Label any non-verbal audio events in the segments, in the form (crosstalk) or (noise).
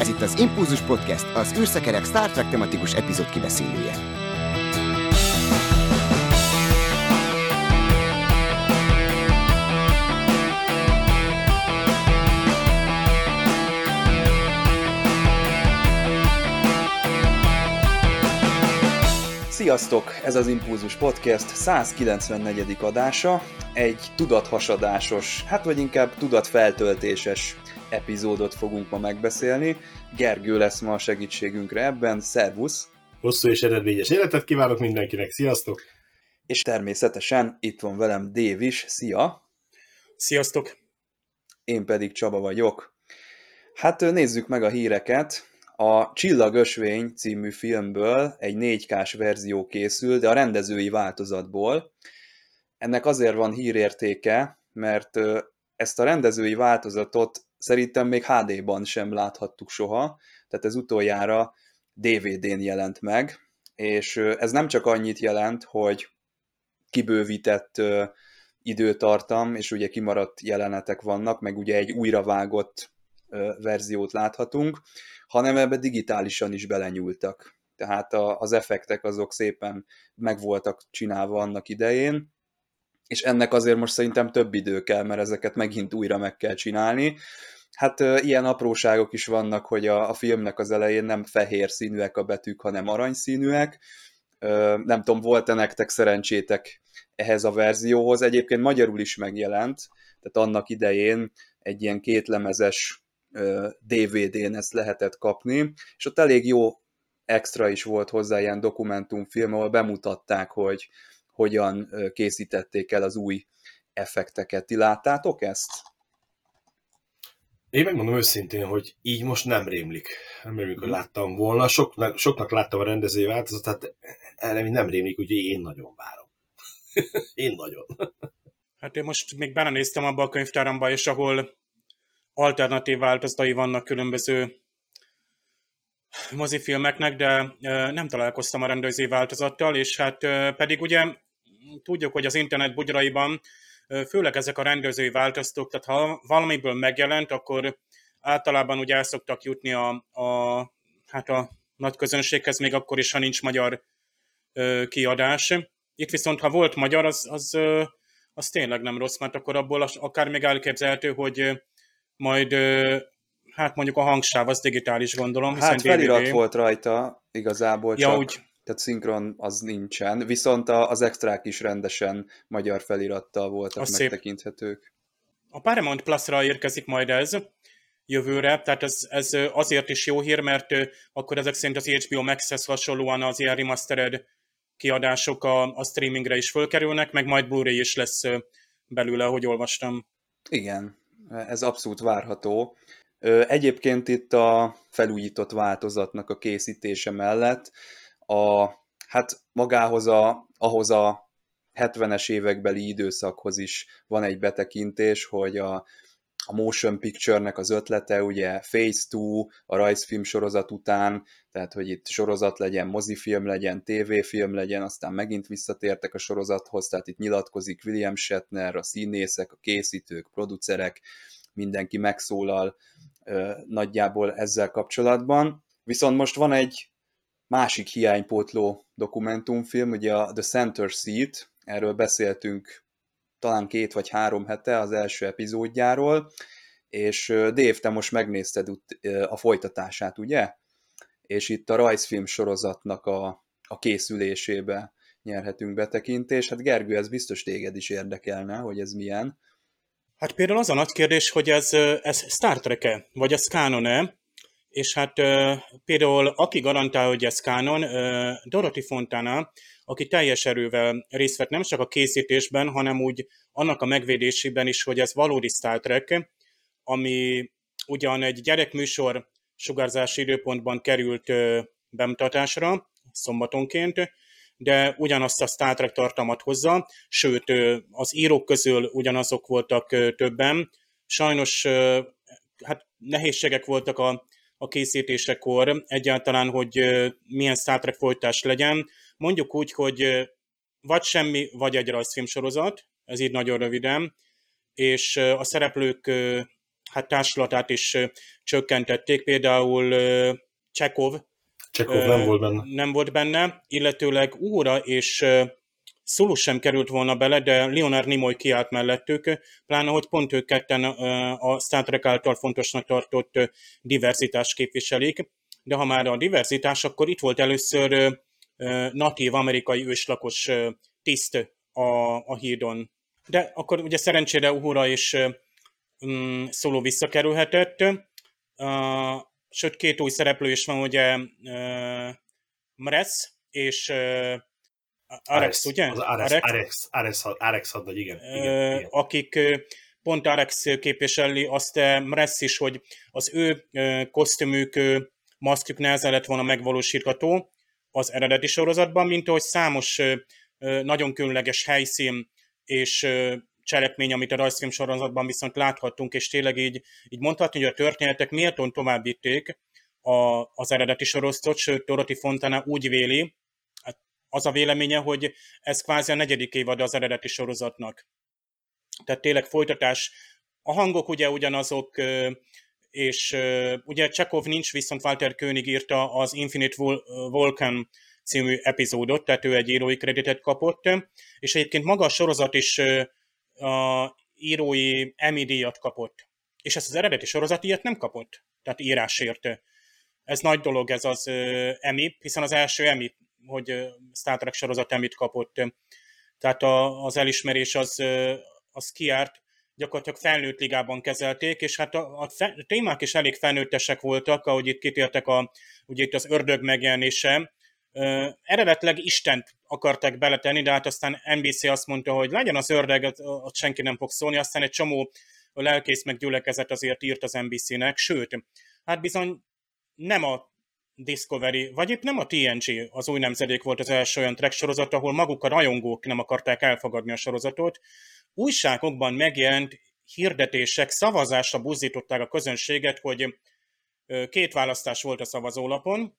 Ez itt az Impulzus Podcast, az űrszekerek Star Trek tematikus epizód kibeszélője. Sziasztok! Ez az Impulzus Podcast 194. adása, egy tudathasadásos, hát vagy inkább tudatfeltöltéses epizódot fogunk ma megbeszélni. Gergő lesz ma a segítségünkre ebben, szervusz! Hosszú és eredményes életet kívánok mindenkinek, sziasztok! És természetesen itt van velem Dév is, szia! Sziasztok! Én pedig Csaba vagyok. Hát nézzük meg a híreket. A Csillagösvény című filmből egy 4K-s verzió készül, de a rendezői változatból. Ennek azért van hírértéke, mert ezt a rendezői változatot szerintem még HD-ban sem láthattuk soha, tehát ez utoljára DVD-n jelent meg, és ez nem csak annyit jelent, hogy kibővített időtartam, és ugye kimaradt jelenetek vannak, meg ugye egy újravágott verziót láthatunk, hanem ebbe digitálisan is belenyúltak. Tehát az effektek azok szépen meg voltak csinálva annak idején, és ennek azért most szerintem több idő kell, mert ezeket megint újra meg kell csinálni. Hát ilyen apróságok is vannak, hogy a, a filmnek az elején nem fehér színűek a betűk, hanem aranyszínűek. Nem tudom, volt-e nektek szerencsétek ehhez a verzióhoz. Egyébként magyarul is megjelent, tehát annak idején egy ilyen kétlemezes DVD-n ezt lehetett kapni, és ott elég jó extra is volt hozzá ilyen dokumentumfilm, ahol bemutatták, hogy hogyan készítették el az új effekteket. Ti láttátok ezt? Én megmondom őszintén, hogy így most nem rémlik. Nem rémlik, hogy láttam volna. Soknak, soknak láttam a rendezői változatát, erre nem rémlik, úgyhogy én nagyon várom. (laughs) én nagyon. Hát én most még belenéztem abba a könyvtáramba, és ahol alternatív változatai vannak különböző mozifilmeknek, de nem találkoztam a rendezői változattal, és hát pedig ugye tudjuk, hogy az internet bugyraiban főleg ezek a rendezői változtók, tehát ha valamiből megjelent, akkor általában ugye el szoktak jutni a, a, hát a nagy közönséghez, még akkor is, ha nincs magyar kiadás. Itt viszont, ha volt magyar, az, az, az tényleg nem rossz, mert akkor abból akár még elképzelhető, hogy majd hát mondjuk a hangsáv az digitális gondolom. Hát felirat DVD... volt rajta igazából, ja, csak úgy. Tehát szinkron az nincsen, viszont az extrák is rendesen magyar felirattal voltak az megtekinthetők. Szép. A Paramount Plus-ra érkezik majd ez jövőre, tehát ez, ez azért is jó hír, mert akkor ezek szerint az HBO Max-hez hasonlóan az ilyen remastered kiadások a, a streamingre is fölkerülnek, meg majd Blu-ray is lesz belőle, ahogy olvastam. Igen, ez abszolút várható. Egyébként itt a felújított változatnak a készítése mellett a, hát magához a, ahhoz a 70-es évekbeli időszakhoz is van egy betekintés, hogy a, a motion picture-nek az ötlete, ugye Phase 2 a rajzfilm sorozat után, tehát hogy itt sorozat legyen, mozifilm legyen, tévéfilm legyen, aztán megint visszatértek a sorozathoz, tehát itt nyilatkozik William Shatner, a színészek, a készítők, producerek, mindenki megszólal nagyjából ezzel kapcsolatban. Viszont most van egy másik hiánypótló dokumentumfilm, ugye a The Center Seat, erről beszéltünk talán két vagy három hete az első epizódjáról, és Dave, te most megnézted a folytatását, ugye? És itt a rajzfilm sorozatnak a, a készülésébe nyerhetünk betekintést. Hát Gergő, ez biztos téged is érdekelne, hogy ez milyen. Hát például az a nagy kérdés, hogy ez, ez Star Trek-e, vagy ez canon-e, és hát például aki garantál, hogy ez canon, Dorothy Fontana, aki teljes erővel részt vett nem csak a készítésben, hanem úgy annak a megvédésében is, hogy ez valódi Star Trek, ami ugyan egy gyerekműsor sugárzási időpontban került bemutatásra, szombatonként, de ugyanazt a Star Trek tartalmat hozza, sőt, az írók közül ugyanazok voltak többen. Sajnos hát nehézségek voltak a, a készítésekor egyáltalán, hogy milyen Star Trek folytás legyen. Mondjuk úgy, hogy vagy semmi, vagy egy rajzfilm sorozat, ez így nagyon röviden, és a szereplők hát társulatát is csökkentették, például Csekov, Csekov nem volt benne. Nem volt benne, illetőleg Úra és Szuló sem került volna bele, de Leonard Nimoy kiállt mellettük, pláne, hogy pont ők ketten a Star Trek által fontosnak tartott diverzitás képviselik. De ha már a diverzitás, akkor itt volt először natív amerikai őslakos tiszt a, a hídon. De akkor ugye szerencsére Uhura és um, Szoló visszakerülhetett. Sőt, két új szereplő is van, ugye uh, Mresz és Arex, ugye? Az Arex, Arex, Arex, Arex, Arex hadnagy, igen, igen, igen. Akik pont Arex képviseli azt Mresz is, hogy az ő kosztümük, maszkjuk nehezen lett volna megvalósítható az eredeti sorozatban, mint ahogy számos nagyon különleges helyszín és cselekmény, amit a rajzfilm sorozatban viszont láthattunk, és tényleg így, így mondhatni, hogy a történetek méltón továbbíték a, az eredeti sorozatot, sőt Dorothy Fontana úgy véli, az a véleménye, hogy ez kvázi a negyedik évad az eredeti sorozatnak. Tehát tényleg folytatás. A hangok ugye ugyanazok, és ugye Csekov nincs, viszont Walter König írta az Infinite Vulcan című epizódot, tehát ő egy írói kreditet kapott, és egyébként maga a sorozat is a írói Emmy díjat kapott. És ezt az eredeti sorozat ilyet nem kapott, tehát írásért. Ez nagy dolog ez az Emmy, hiszen az első Emmy, hogy Star Trek sorozat Emmy-t kapott. Tehát a, az elismerés az, az kiárt, gyakorlatilag felnőtt ligában kezelték, és hát a, a, témák is elég felnőttesek voltak, ahogy itt kitértek a, ugye itt az ördög megjelenése, eredetleg Istent akarták beletenni, de hát aztán NBC azt mondta, hogy legyen az ördög, ott senki nem fog szólni, aztán egy csomó lelkész meg gyülekezet azért írt az NBC-nek, sőt, hát bizony nem a Discovery, vagy itt nem a TNG, az új nemzedék volt az első olyan track sorozat, ahol maguk a rajongók nem akarták elfogadni a sorozatot. Újságokban megjelent hirdetések, szavazásra buzdították a közönséget, hogy két választás volt a szavazólapon,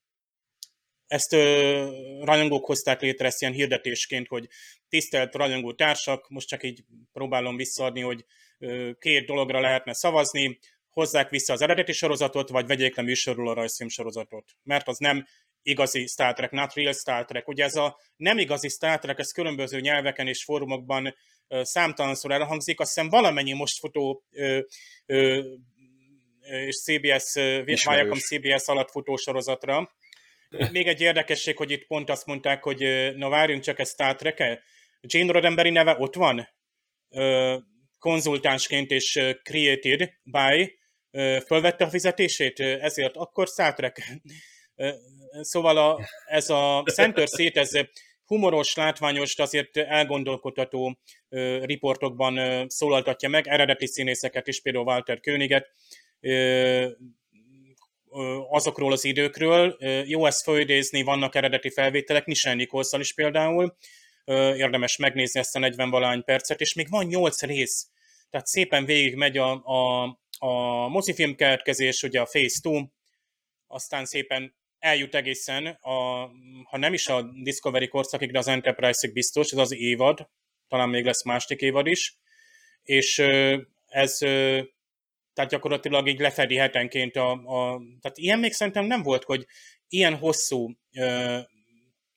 ezt ö, rajongók hozták létre ezt ilyen hirdetésként, hogy tisztelt rajongó társak, most csak így próbálom visszaadni, hogy ö, két dologra lehetne szavazni, hozzák vissza az eredeti sorozatot, vagy vegyék le műsorról a rajzfilm sorozatot. Mert az nem igazi Star Trek, not real Star Trek. Ugye ez a nem igazi Star Trek, ez különböző nyelveken és fórumokban ö, számtalanszor elhangzik, azt hiszem valamennyi most futó ö, ö, és CBS, Viacom CBS alatt futó sorozatra, még egy érdekesség, hogy itt pont azt mondták, hogy na várjunk csak, ez Star trek -e? Jane Roddenberry neve ott van, konzultánsként és created by, fölvette a fizetését, ezért akkor Star Trek. Szóval a, ez a Center Seat, ez humoros, látványos, azért elgondolkodható riportokban szólaltatja meg, eredeti színészeket is, például Walter Königet, azokról az időkről. Jó ezt fölidézni, vannak eredeti felvételek, Michelle nicholson is például. Érdemes megnézni ezt a 40 valány percet, és még van 8 rész. Tehát szépen végig megy a, a, a mozifilm keletkezés, ugye a Phase 2, aztán szépen eljut egészen, a, ha nem is a Discovery korszakig, de az Enterprise-ig biztos, ez az évad, talán még lesz másik évad is, és ez tehát gyakorlatilag így lefedi hetenként a, a... Tehát ilyen még szerintem nem volt, hogy ilyen hosszú ö,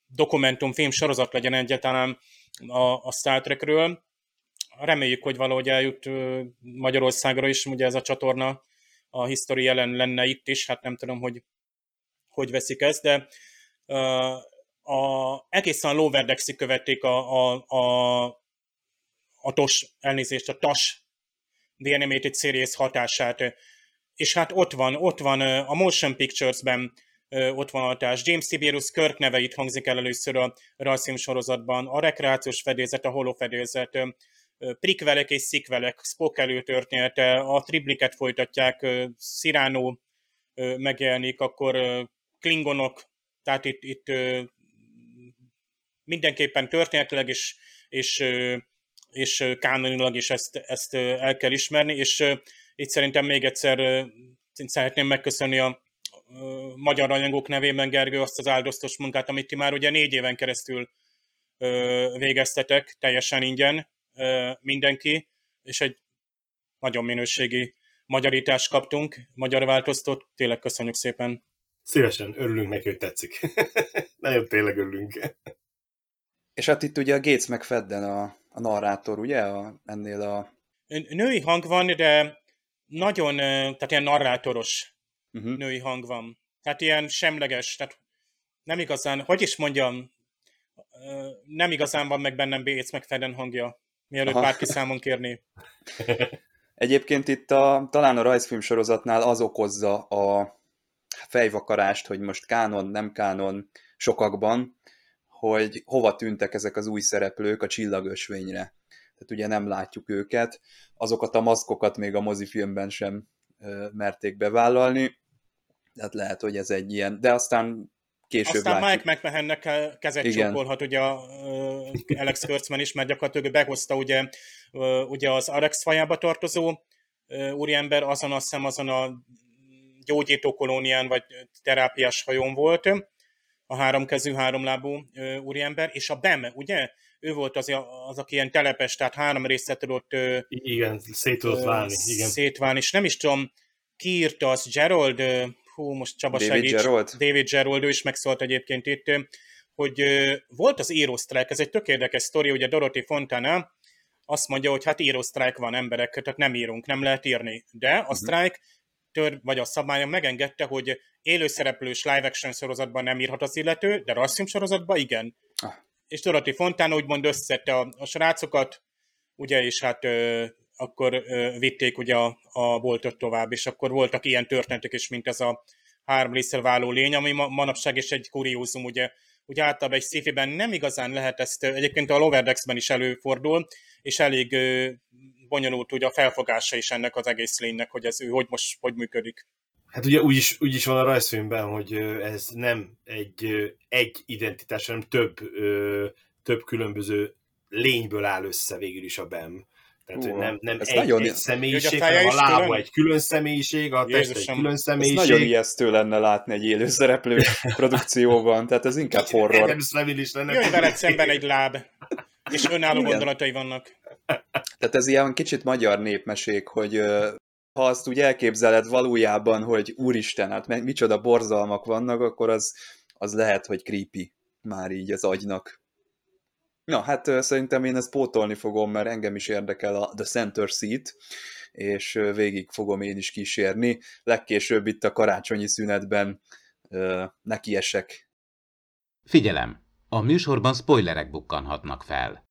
dokumentumfilm sorozat legyen egyáltalán a, a Star Trekről. Reméljük, hogy valahogy eljut Magyarországra is, ugye ez a csatorna a history jelen lenne itt is, hát nem tudom, hogy hogy veszik ezt, de a, egészen a Loverdexig követték a, a, a, a TOS, elnézést, a TAS The Animated Series hatását. És hát ott van, ott van a Motion Pictures-ben ott van a hatás. James Tiberius Kirk neve itt hangzik el először a rajzfilm sorozatban. A rekreációs fedélzet, a holofedélzet, prikvelek és szikvelek, Spock előtörténete, a tribliket folytatják, Cyrano megjelenik, akkor Klingonok, tehát itt, itt mindenképpen történetileg és, és és kánonilag is ezt, ezt el kell ismerni, és itt szerintem még egyszer szeretném megköszönni a magyar rajongók nevében, Gergő, azt az áldoztos munkát, amit ti már ugye négy éven keresztül végeztetek, teljesen ingyen mindenki, és egy nagyon minőségi magyarítást kaptunk, magyar változtat, tényleg köszönjük szépen. Szívesen, örülünk neki, hogy tetszik. (laughs) Nagyon tényleg örülünk. És hát itt ugye a Gates McFadden a, a narrátor, ugye, a, ennél a... Női hang van, de nagyon, tehát ilyen narrátoros Uh-huh. női hang van. Tehát ilyen semleges, tehát nem igazán, hogy is mondjam, nem igazán van meg bennem Bates McFadden hangja, mielőtt Aha. bárki számon kérni. (laughs) Egyébként itt a, talán a rajzfilm sorozatnál az okozza a fejvakarást, hogy most kánon, nem kánon sokakban, hogy hova tűntek ezek az új szereplők a csillagösvényre. Tehát ugye nem látjuk őket, azokat a maszkokat még a mozifilmben sem merték bevállalni, tehát lehet, hogy ez egy ilyen, de aztán később Aztán látjuk. Mike McMahonnek kezet Igen. csókolhat ugye Alex Kurtzman is, mert gyakorlatilag ő behozta ugye, ugye az Arex fajába tartozó úriember, azon azt hiszem azon a gyógyító kolónián vagy terápiás hajón volt, a háromkezű, háromlábú úriember, és a Bem, ugye? Ő volt az, az aki ilyen telepes, tehát három részre tudott Igen, szét tudott válni. Igen. szétválni, és nem is tudom, ki írta az Gerald, hú, most Csaba David segíts. Gerald? David Gerald, ő is megszólt egyébként itt, hogy volt az írósztrájk, ez egy tök érdekes sztori, ugye Dorothy Fontana azt mondja, hogy hát írósztrájk van emberek, tehát nem írunk, nem lehet írni. De a sztrájk tör, vagy a szabályon megengedte, hogy élőszereplős live action sorozatban nem írhat az illető, de rajzfilm sorozatban igen. Ah. És Dorothy Fontana úgymond összette a, a srácokat, ugye, és hát ö, akkor vitték ugye a, a boltot tovább, és akkor voltak ilyen történetek is, mint ez a három részre váló lény, ami ma, manapság is egy kuriózum, ugye, ugye általában egy sci nem igazán lehet ezt, egyébként a Lower Decks-ben is előfordul, és elég ö, bonyolult ugye a felfogása is ennek az egész lénynek, hogy ez ő hogy most hogy működik. Hát ugye úgy is, úgy is van a rajzfilmben, hogy ez nem egy, egy identitás, hanem több, ö, több különböző lényből áll össze végül is a BEM. Tehát hogy nem, nem ez egy, nagyon- egy személyiség, hanem a lába külön? egy külön személyiség, a test egy külön Ez személyiség. nagyon ijesztő lenne látni egy élőszereplő (laughs) produkcióban, tehát ez inkább horror. Nem is lenne. Jöjj veled szemben egy láb, és önálló Igen. gondolatai vannak. Tehát ez ilyen kicsit magyar népmesék, hogy ha azt úgy elképzeled valójában, hogy úristen, hát micsoda borzalmak vannak, akkor az, az lehet, hogy creepy már így az agynak. Na, hát szerintem én ezt pótolni fogom, mert engem is érdekel a The Center Seat, és végig fogom én is kísérni. Legkésőbb itt a karácsonyi szünetben nekiesek Figyelem! A műsorban spoilerek bukkanhatnak fel.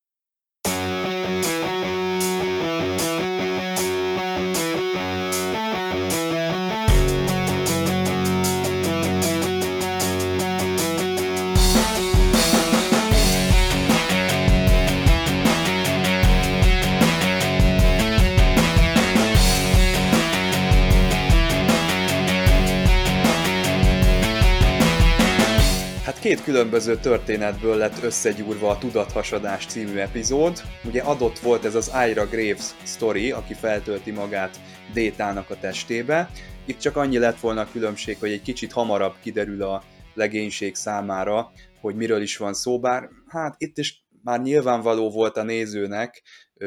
Két különböző történetből lett összegyúrva a Tudathasadás című epizód. Ugye adott volt ez az Ira Graves story, aki feltölti magát Détának a testébe. Itt csak annyi lett volna a különbség, hogy egy kicsit hamarabb kiderül a legénység számára, hogy miről is van szó, bár hát itt is már nyilvánvaló volt a nézőnek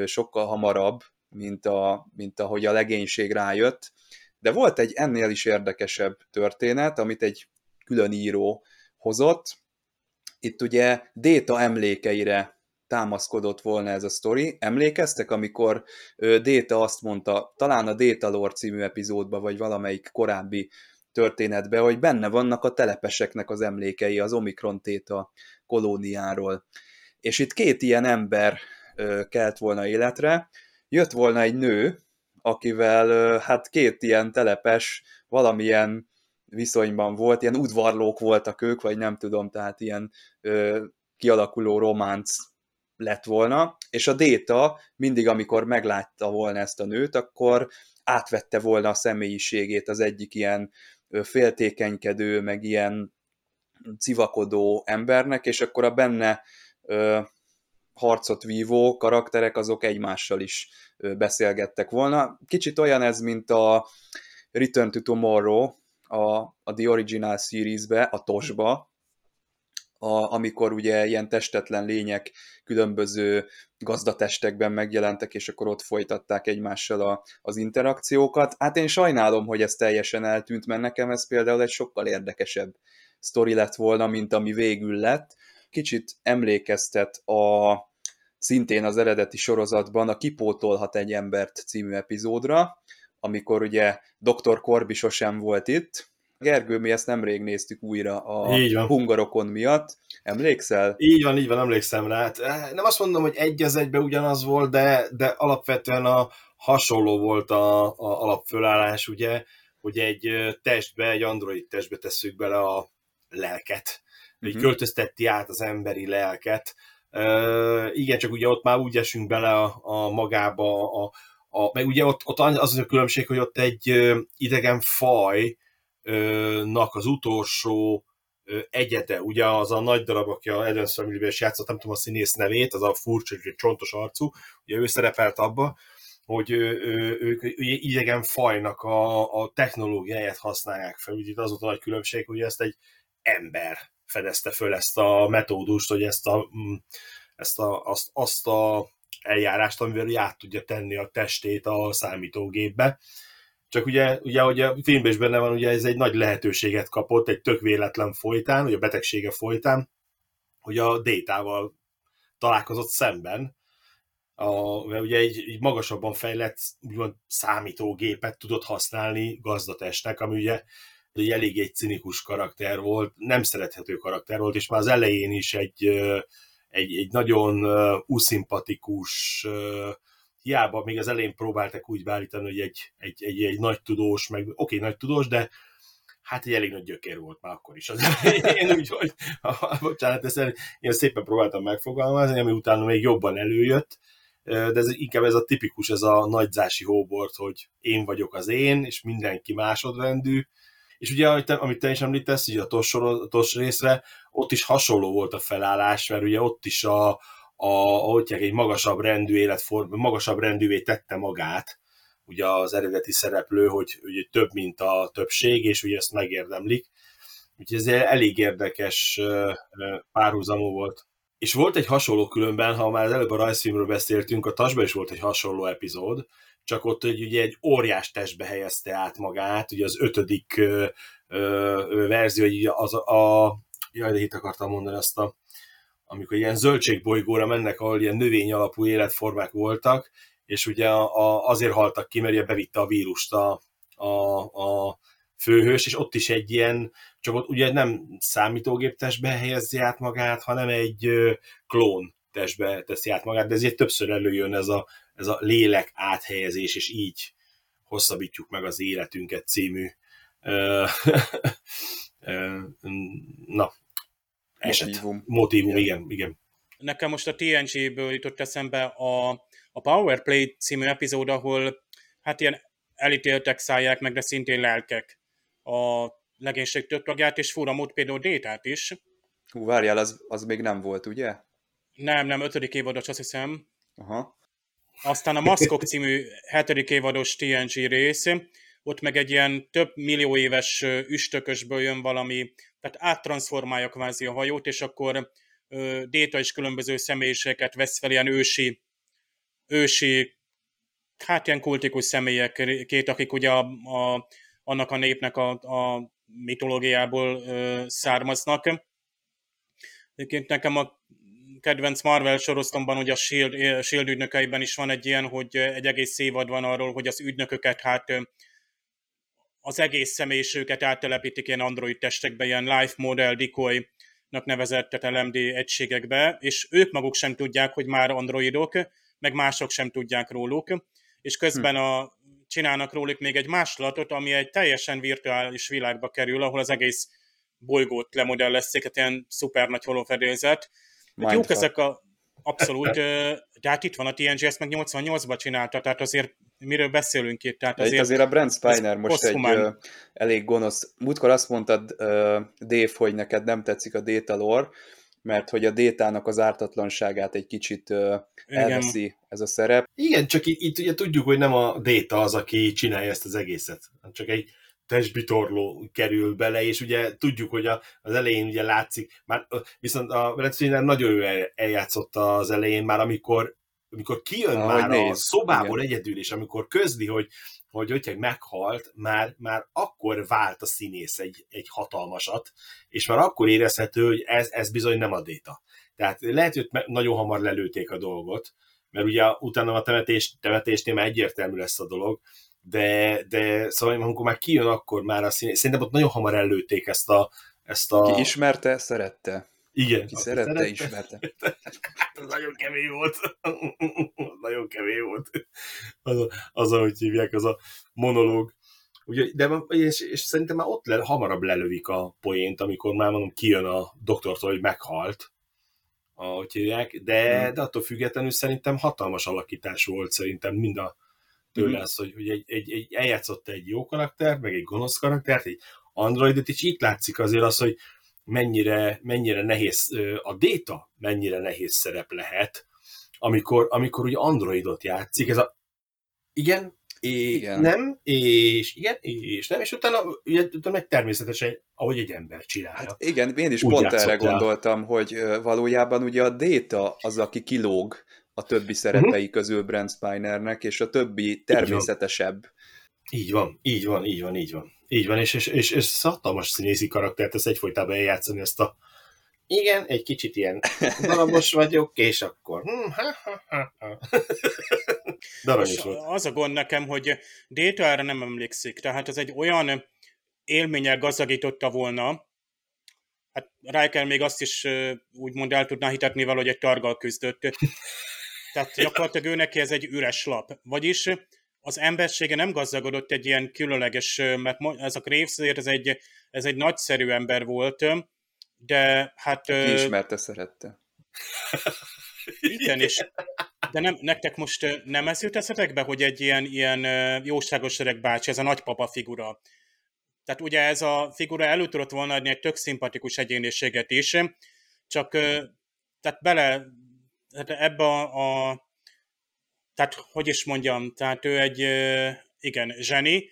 sokkal hamarabb, mint, a, mint ahogy a legénység rájött, de volt egy ennél is érdekesebb történet, amit egy külön író hozott. Itt ugye Déta emlékeire támaszkodott volna ez a sztori. Emlékeztek, amikor Déta azt mondta, talán a Déta Lore című epizódban, vagy valamelyik korábbi történetben, hogy benne vannak a telepeseknek az emlékei az Omikron Téta kolóniáról. És itt két ilyen ember kelt volna életre. Jött volna egy nő, akivel hát két ilyen telepes valamilyen viszonyban volt, ilyen udvarlók voltak ők, vagy nem tudom, tehát ilyen ö, kialakuló románc lett volna, és a Déta mindig, amikor meglátta volna ezt a nőt, akkor átvette volna a személyiségét az egyik ilyen féltékenykedő, meg ilyen civakodó embernek, és akkor a benne ö, harcot vívó karakterek azok egymással is ö, beszélgettek volna. Kicsit olyan ez, mint a Return to Tomorrow, a, a The Original Series-be, a TOS-ba, a, amikor ugye ilyen testetlen lények különböző gazdatestekben megjelentek, és akkor ott folytatták egymással a, az interakciókat. Hát én sajnálom, hogy ez teljesen eltűnt, mert nekem ez például egy sokkal érdekesebb sztori lett volna, mint ami végül lett. Kicsit emlékeztet a szintén az eredeti sorozatban a Kipótolhat egy embert című epizódra, amikor ugye Dr. Korbi sosem volt itt, Gergő, mi ezt nemrég néztük újra a hungarokon miatt. Emlékszel? Így van, így van, emlékszem rá. Hát, eh, nem azt mondom, hogy egy az egybe ugyanaz volt, de, de alapvetően a hasonló volt a, a alapfölállás, ugye, hogy egy testbe, egy android testbe tesszük bele a lelket. Uh-huh. költöztetti át az emberi lelket. Uh, igen, csak ugye ott már úgy esünk bele a, a magába, a, a, meg ugye ott, ott az a különbség, hogy ott egy idegen faj, nak az utolsó egyete, ugye az a nagy darab, aki a Adams family is játszott, nem tudom a színész nevét, az a furcsa, csontos arcú, ugye ő szerepelt abba, hogy ők idegen fajnak a, a technológiáját használják fel. Itt az volt a nagy különbség, hogy ezt egy ember fedezte föl ezt a metódust, hogy ezt a, mm, ezt a, azt, azt a eljárást, amivel át tudja tenni a testét a számítógépbe. Csak ugye, ugye, hogy a filmben is benne van, ugye ez egy nagy lehetőséget kapott, egy tök véletlen folytán, ugye a betegsége folytán, hogy a détával találkozott szemben, a, mert ugye egy, egy magasabban fejlett úgymond számítógépet tudott használni gazdatestnek, ami ugye egy elég egy cinikus karakter volt, nem szerethető karakter volt, és már az elején is egy, egy, egy nagyon uszimpatikus hiába még az elején próbáltak úgy beállítani, hogy egy, egy, egy, egy nagy tudós, meg oké, nagy tudós, de hát egy elég nagy gyökér volt már akkor is. Az (laughs) (laughs) én úgy, hogy, bocsánat, ezt én szépen próbáltam megfogalmazni, ami utána még jobban előjött, de ez inkább ez a tipikus, ez a nagyzási hóbort, hogy én vagyok az én, és mindenki másodrendű, és ugye, amit te, amit te is említesz, ugye a TOS, a részre, ott is hasonló volt a felállás, mert ugye ott is a, a, ahogy egy magasabb rendű életform, magasabb rendűvé tette magát, ugye az eredeti szereplő, hogy ugye több, mint a többség, és ugye ezt megérdemlik. Úgyhogy ez elég érdekes párhuzamú volt. És volt egy hasonló különben, ha már az előbb a rajzfilmről beszéltünk, a Tasban is volt egy hasonló epizód, csak ott hogy ugye egy óriás testbe helyezte át magát, ugye az ötödik ö, ö, verzió, hogy az a, a jaj, de itt akartam mondani azt a amikor ilyen zöldségbolygóra mennek, ahol ilyen növény alapú életformák voltak, és ugye a, a, azért haltak ki, mert ugye bevitte a vírust a, a, a főhős, és ott is egy ilyen, csak ott ugye nem számítógép testbe helyezi át magát, hanem egy klón testbe teszi át magát, de ezért többször előjön ez a, ez a lélek áthelyezés, és így hosszabbítjuk meg az életünket című (laughs) na, eset. Motívum. Motívum, igen. igen. Nekem most a TNG-ből jutott eszembe a, a Power Play című epizód, ahol hát ilyen elítéltek szállják meg, de szintén lelkek a legénység több tagját, és furamút például Détát is. Hú, várjál, az, az még nem volt, ugye? Nem, nem, ötödik évados, azt hiszem. Aha. Aztán a (laughs) Maszkok című hetedik évados TNG rész, ott meg egy ilyen több millió éves üstökösből jön valami tehát áttranszformálja kvázi a hajót, és akkor Déta is különböző személyiségeket vesz fel, ilyen ősi, ősi hát ilyen kultikus személyek, két, akik ugye a, a, annak a népnek a, a mitológiából ö, származnak. Egyébként nekem a kedvenc Marvel sorosztomban, hogy a Shield, Shield ügynökeiben is van egy ilyen, hogy egy egész évad van arról, hogy az ügynököket hát az egész személyiségüket áttelepítik ilyen android testekbe, ilyen life model decoy nak nevezett tehát LMD egységekbe, és ők maguk sem tudják, hogy már androidok, meg mások sem tudják róluk, és közben a, csinálnak róluk még egy másolatot, ami egy teljesen virtuális világba kerül, ahol az egész bolygót lemodellezték, hát ilyen szuper nagy holofedélzet. Jók ezek a Abszolút, de hát itt van a TNG, ezt meg 88-ban csinálta, tehát azért miről beszélünk itt? Tehát azért, itt azért a Brent Spiner most egy ö, elég gonosz. Múltkor azt mondtad, ö, Dave, hogy neked nem tetszik a Data lore, mert hogy a détának az ártatlanságát egy kicsit ö, elveszi ez a szerep. Igen, csak itt, itt ugye tudjuk, hogy nem a déta az, aki csinálja ezt az egészet, csak egy testbitorló kerül bele, és ugye tudjuk, hogy a, az elején ugye látszik, már, viszont a Redfiner nagyon jó eljátszotta az elején, már amikor amikor kijön ah, már a szobából igen. egyedül, és amikor közli, hogy hogy hogyha meghalt, már, már akkor vált a színész egy, egy hatalmasat, és már akkor érezhető, hogy ez, ez bizony nem a déta. Tehát lehet, hogy nagyon hamar lelőtték a dolgot, mert ugye utána a temetés, temetésnél már egyértelmű lesz a dolog, de, de szóval amikor már kijön, akkor már a színész, szerintem ott nagyon hamar előtték ezt a, ezt a... Ki ismerte, szerette. Igen. Ki szerette, szerette, ismerte. (laughs) Hát, nagyon kemény volt. nagyon kemény volt. Az, a, az, ahogy hívják, az a monológ. Ugye, de, és, és szerintem már ott le, hamarabb lelövik a poént, amikor már mondom, kijön a doktortól, hogy meghalt, ahogy hívják, de, hmm. de attól függetlenül szerintem hatalmas alakítás volt szerintem mind a tőle hmm. az, hogy, hogy egy, egy, egy, eljátszott egy jó karakter, meg egy gonosz karaktert, egy androidot, és itt látszik azért az, hogy mennyire, mennyire nehéz, a déta mennyire nehéz szerep lehet, amikor, amikor ugye androidot játszik, ez a igen, és igen. nem, és igen, és nem, és utána, ugye, utána meg természetesen, ahogy egy ember csinálja. Hát igen, én is pont erre gondoltam, hogy valójában ugye a Déta az, aki kilóg a többi szerepei uh-huh. közül Brent Spinernek, és a többi természetesebb. Így van, így van, így van, így van. Így van, és, és, és, és hatalmas színészi karaktert ez egyfolytában eljátszani ezt a igen, egy kicsit ilyen darabos (laughs) vagyok, és akkor hm, ha, ha, ha, ha. (laughs) volt. Az a gond nekem, hogy Data erre nem emlékszik, tehát ez egy olyan élménnyel gazdagította volna, hát Riker még azt is úgymond el tudná hitetni valahogy egy targal küzdött. (laughs) Tehát gyakorlatilag ő neki ez egy üres lap. Vagyis az embersége nem gazdagodott egy ilyen különleges, mert ez a Graves ez egy, ez egy nagyszerű ember volt, de hát... Ki ismerte, szerette. Igen, és de nem, nektek most nem ez jut eszetekbe, hogy egy ilyen, ilyen jóságos öreg bácsi, ez a nagypapa figura. Tehát ugye ez a figura elő tudott volna adni egy tök szimpatikus egyéniséget is, csak tehát bele hát ebbe a, a tehát hogy is mondjam, tehát ő egy igen, zseni,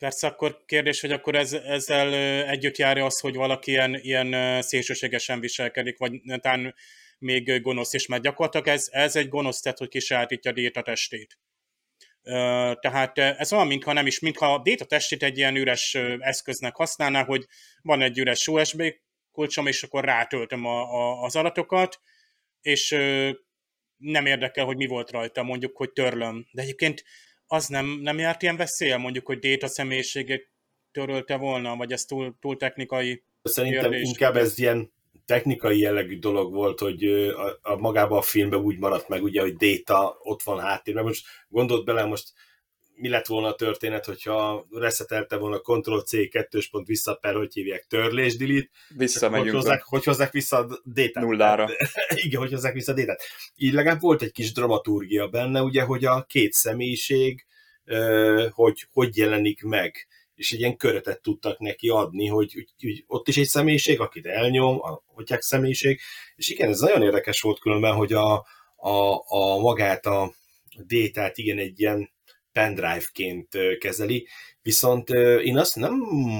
Persze akkor kérdés, hogy akkor ez, ezzel együtt járja az, hogy valaki ilyen, ilyen szélsőségesen viselkedik, vagy talán még gonosz is, mert gyakorlatilag ez, ez egy gonosz tett, hogy kisajátítja a déta testét. Tehát ez olyan, mintha nem is, mintha a déta testét egy ilyen üres eszköznek használná, hogy van egy üres USB kulcsom, és akkor rátöltöm a, a, az adatokat, és nem érdekel, hogy mi volt rajta, mondjuk, hogy törlöm. De egyébként az nem, nem járt ilyen veszélye, mondjuk, hogy déta személyiségét törölte volna, vagy ez túl, túl technikai Szerintem kérdés. inkább ez ilyen technikai jellegű dolog volt, hogy a, a magában a filmben úgy maradt meg, ugye, hogy Data ott van háttérben. Most gondolt bele, most mi lett volna a történet, hogyha reszetelte volna Ctrl-C, kettős pont vissza per, hogy hívják, törlés, delete. Visszamegyünk. Hogy hozzák, hogy hozzák vissza a détát. Nullára. (laughs) Igen, hogy hozzák vissza a détát. Így legalább volt egy kis dramaturgia benne, ugye, hogy a két személyiség hogy hogy jelenik meg és egy ilyen köretet tudtak neki adni, hogy, hogy, hogy ott is egy személyiség, akit elnyom, a hogyják személyiség, és igen, ez nagyon érdekes volt különben, hogy a, a, a magát a détát igen egy ilyen pendrive-ként kezeli, viszont én azt nem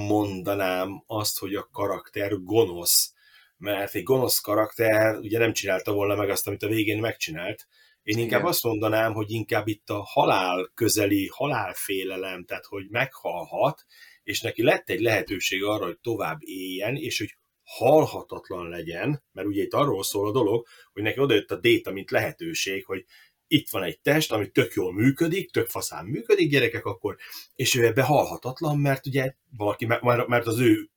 mondanám azt, hogy a karakter gonosz, mert egy gonosz karakter ugye nem csinálta volna meg azt, amit a végén megcsinált, én inkább Igen. azt mondanám, hogy inkább itt a halál közeli halálfélelem, tehát hogy meghalhat, és neki lett egy lehetőség arra, hogy tovább éljen, és hogy halhatatlan legyen, mert ugye itt arról szól a dolog, hogy neki odajött a déta, mint lehetőség, hogy itt van egy test, ami tök jól működik, tök faszán működik, gyerekek, akkor, és ő ebbe halhatatlan, mert ugye valaki, mert az ő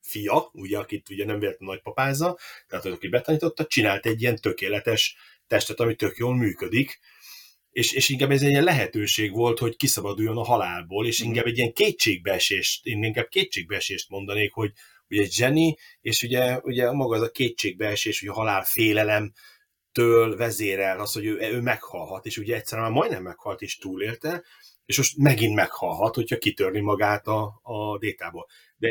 fia, ugye, akit ugye nem véletlenül nagypapázza, tehát az, aki betanította, csinált egy ilyen tökéletes testet, ami tök jól működik, és, és inkább ez egy ilyen lehetőség volt, hogy kiszabaduljon a halálból, és mhm. inkább egy ilyen kétségbeesést, én inkább kétségbeesést mondanék, hogy ugye egy zseni, és ugye, ugye maga az a kétségbeesés, hogy a halál félelem, től vezérel az, hogy ő, ő meghalhat, és ugye egyszerűen már majdnem meghalt és túlélte, és most megint meghalhat, hogyha kitörni magát a, a détából. De,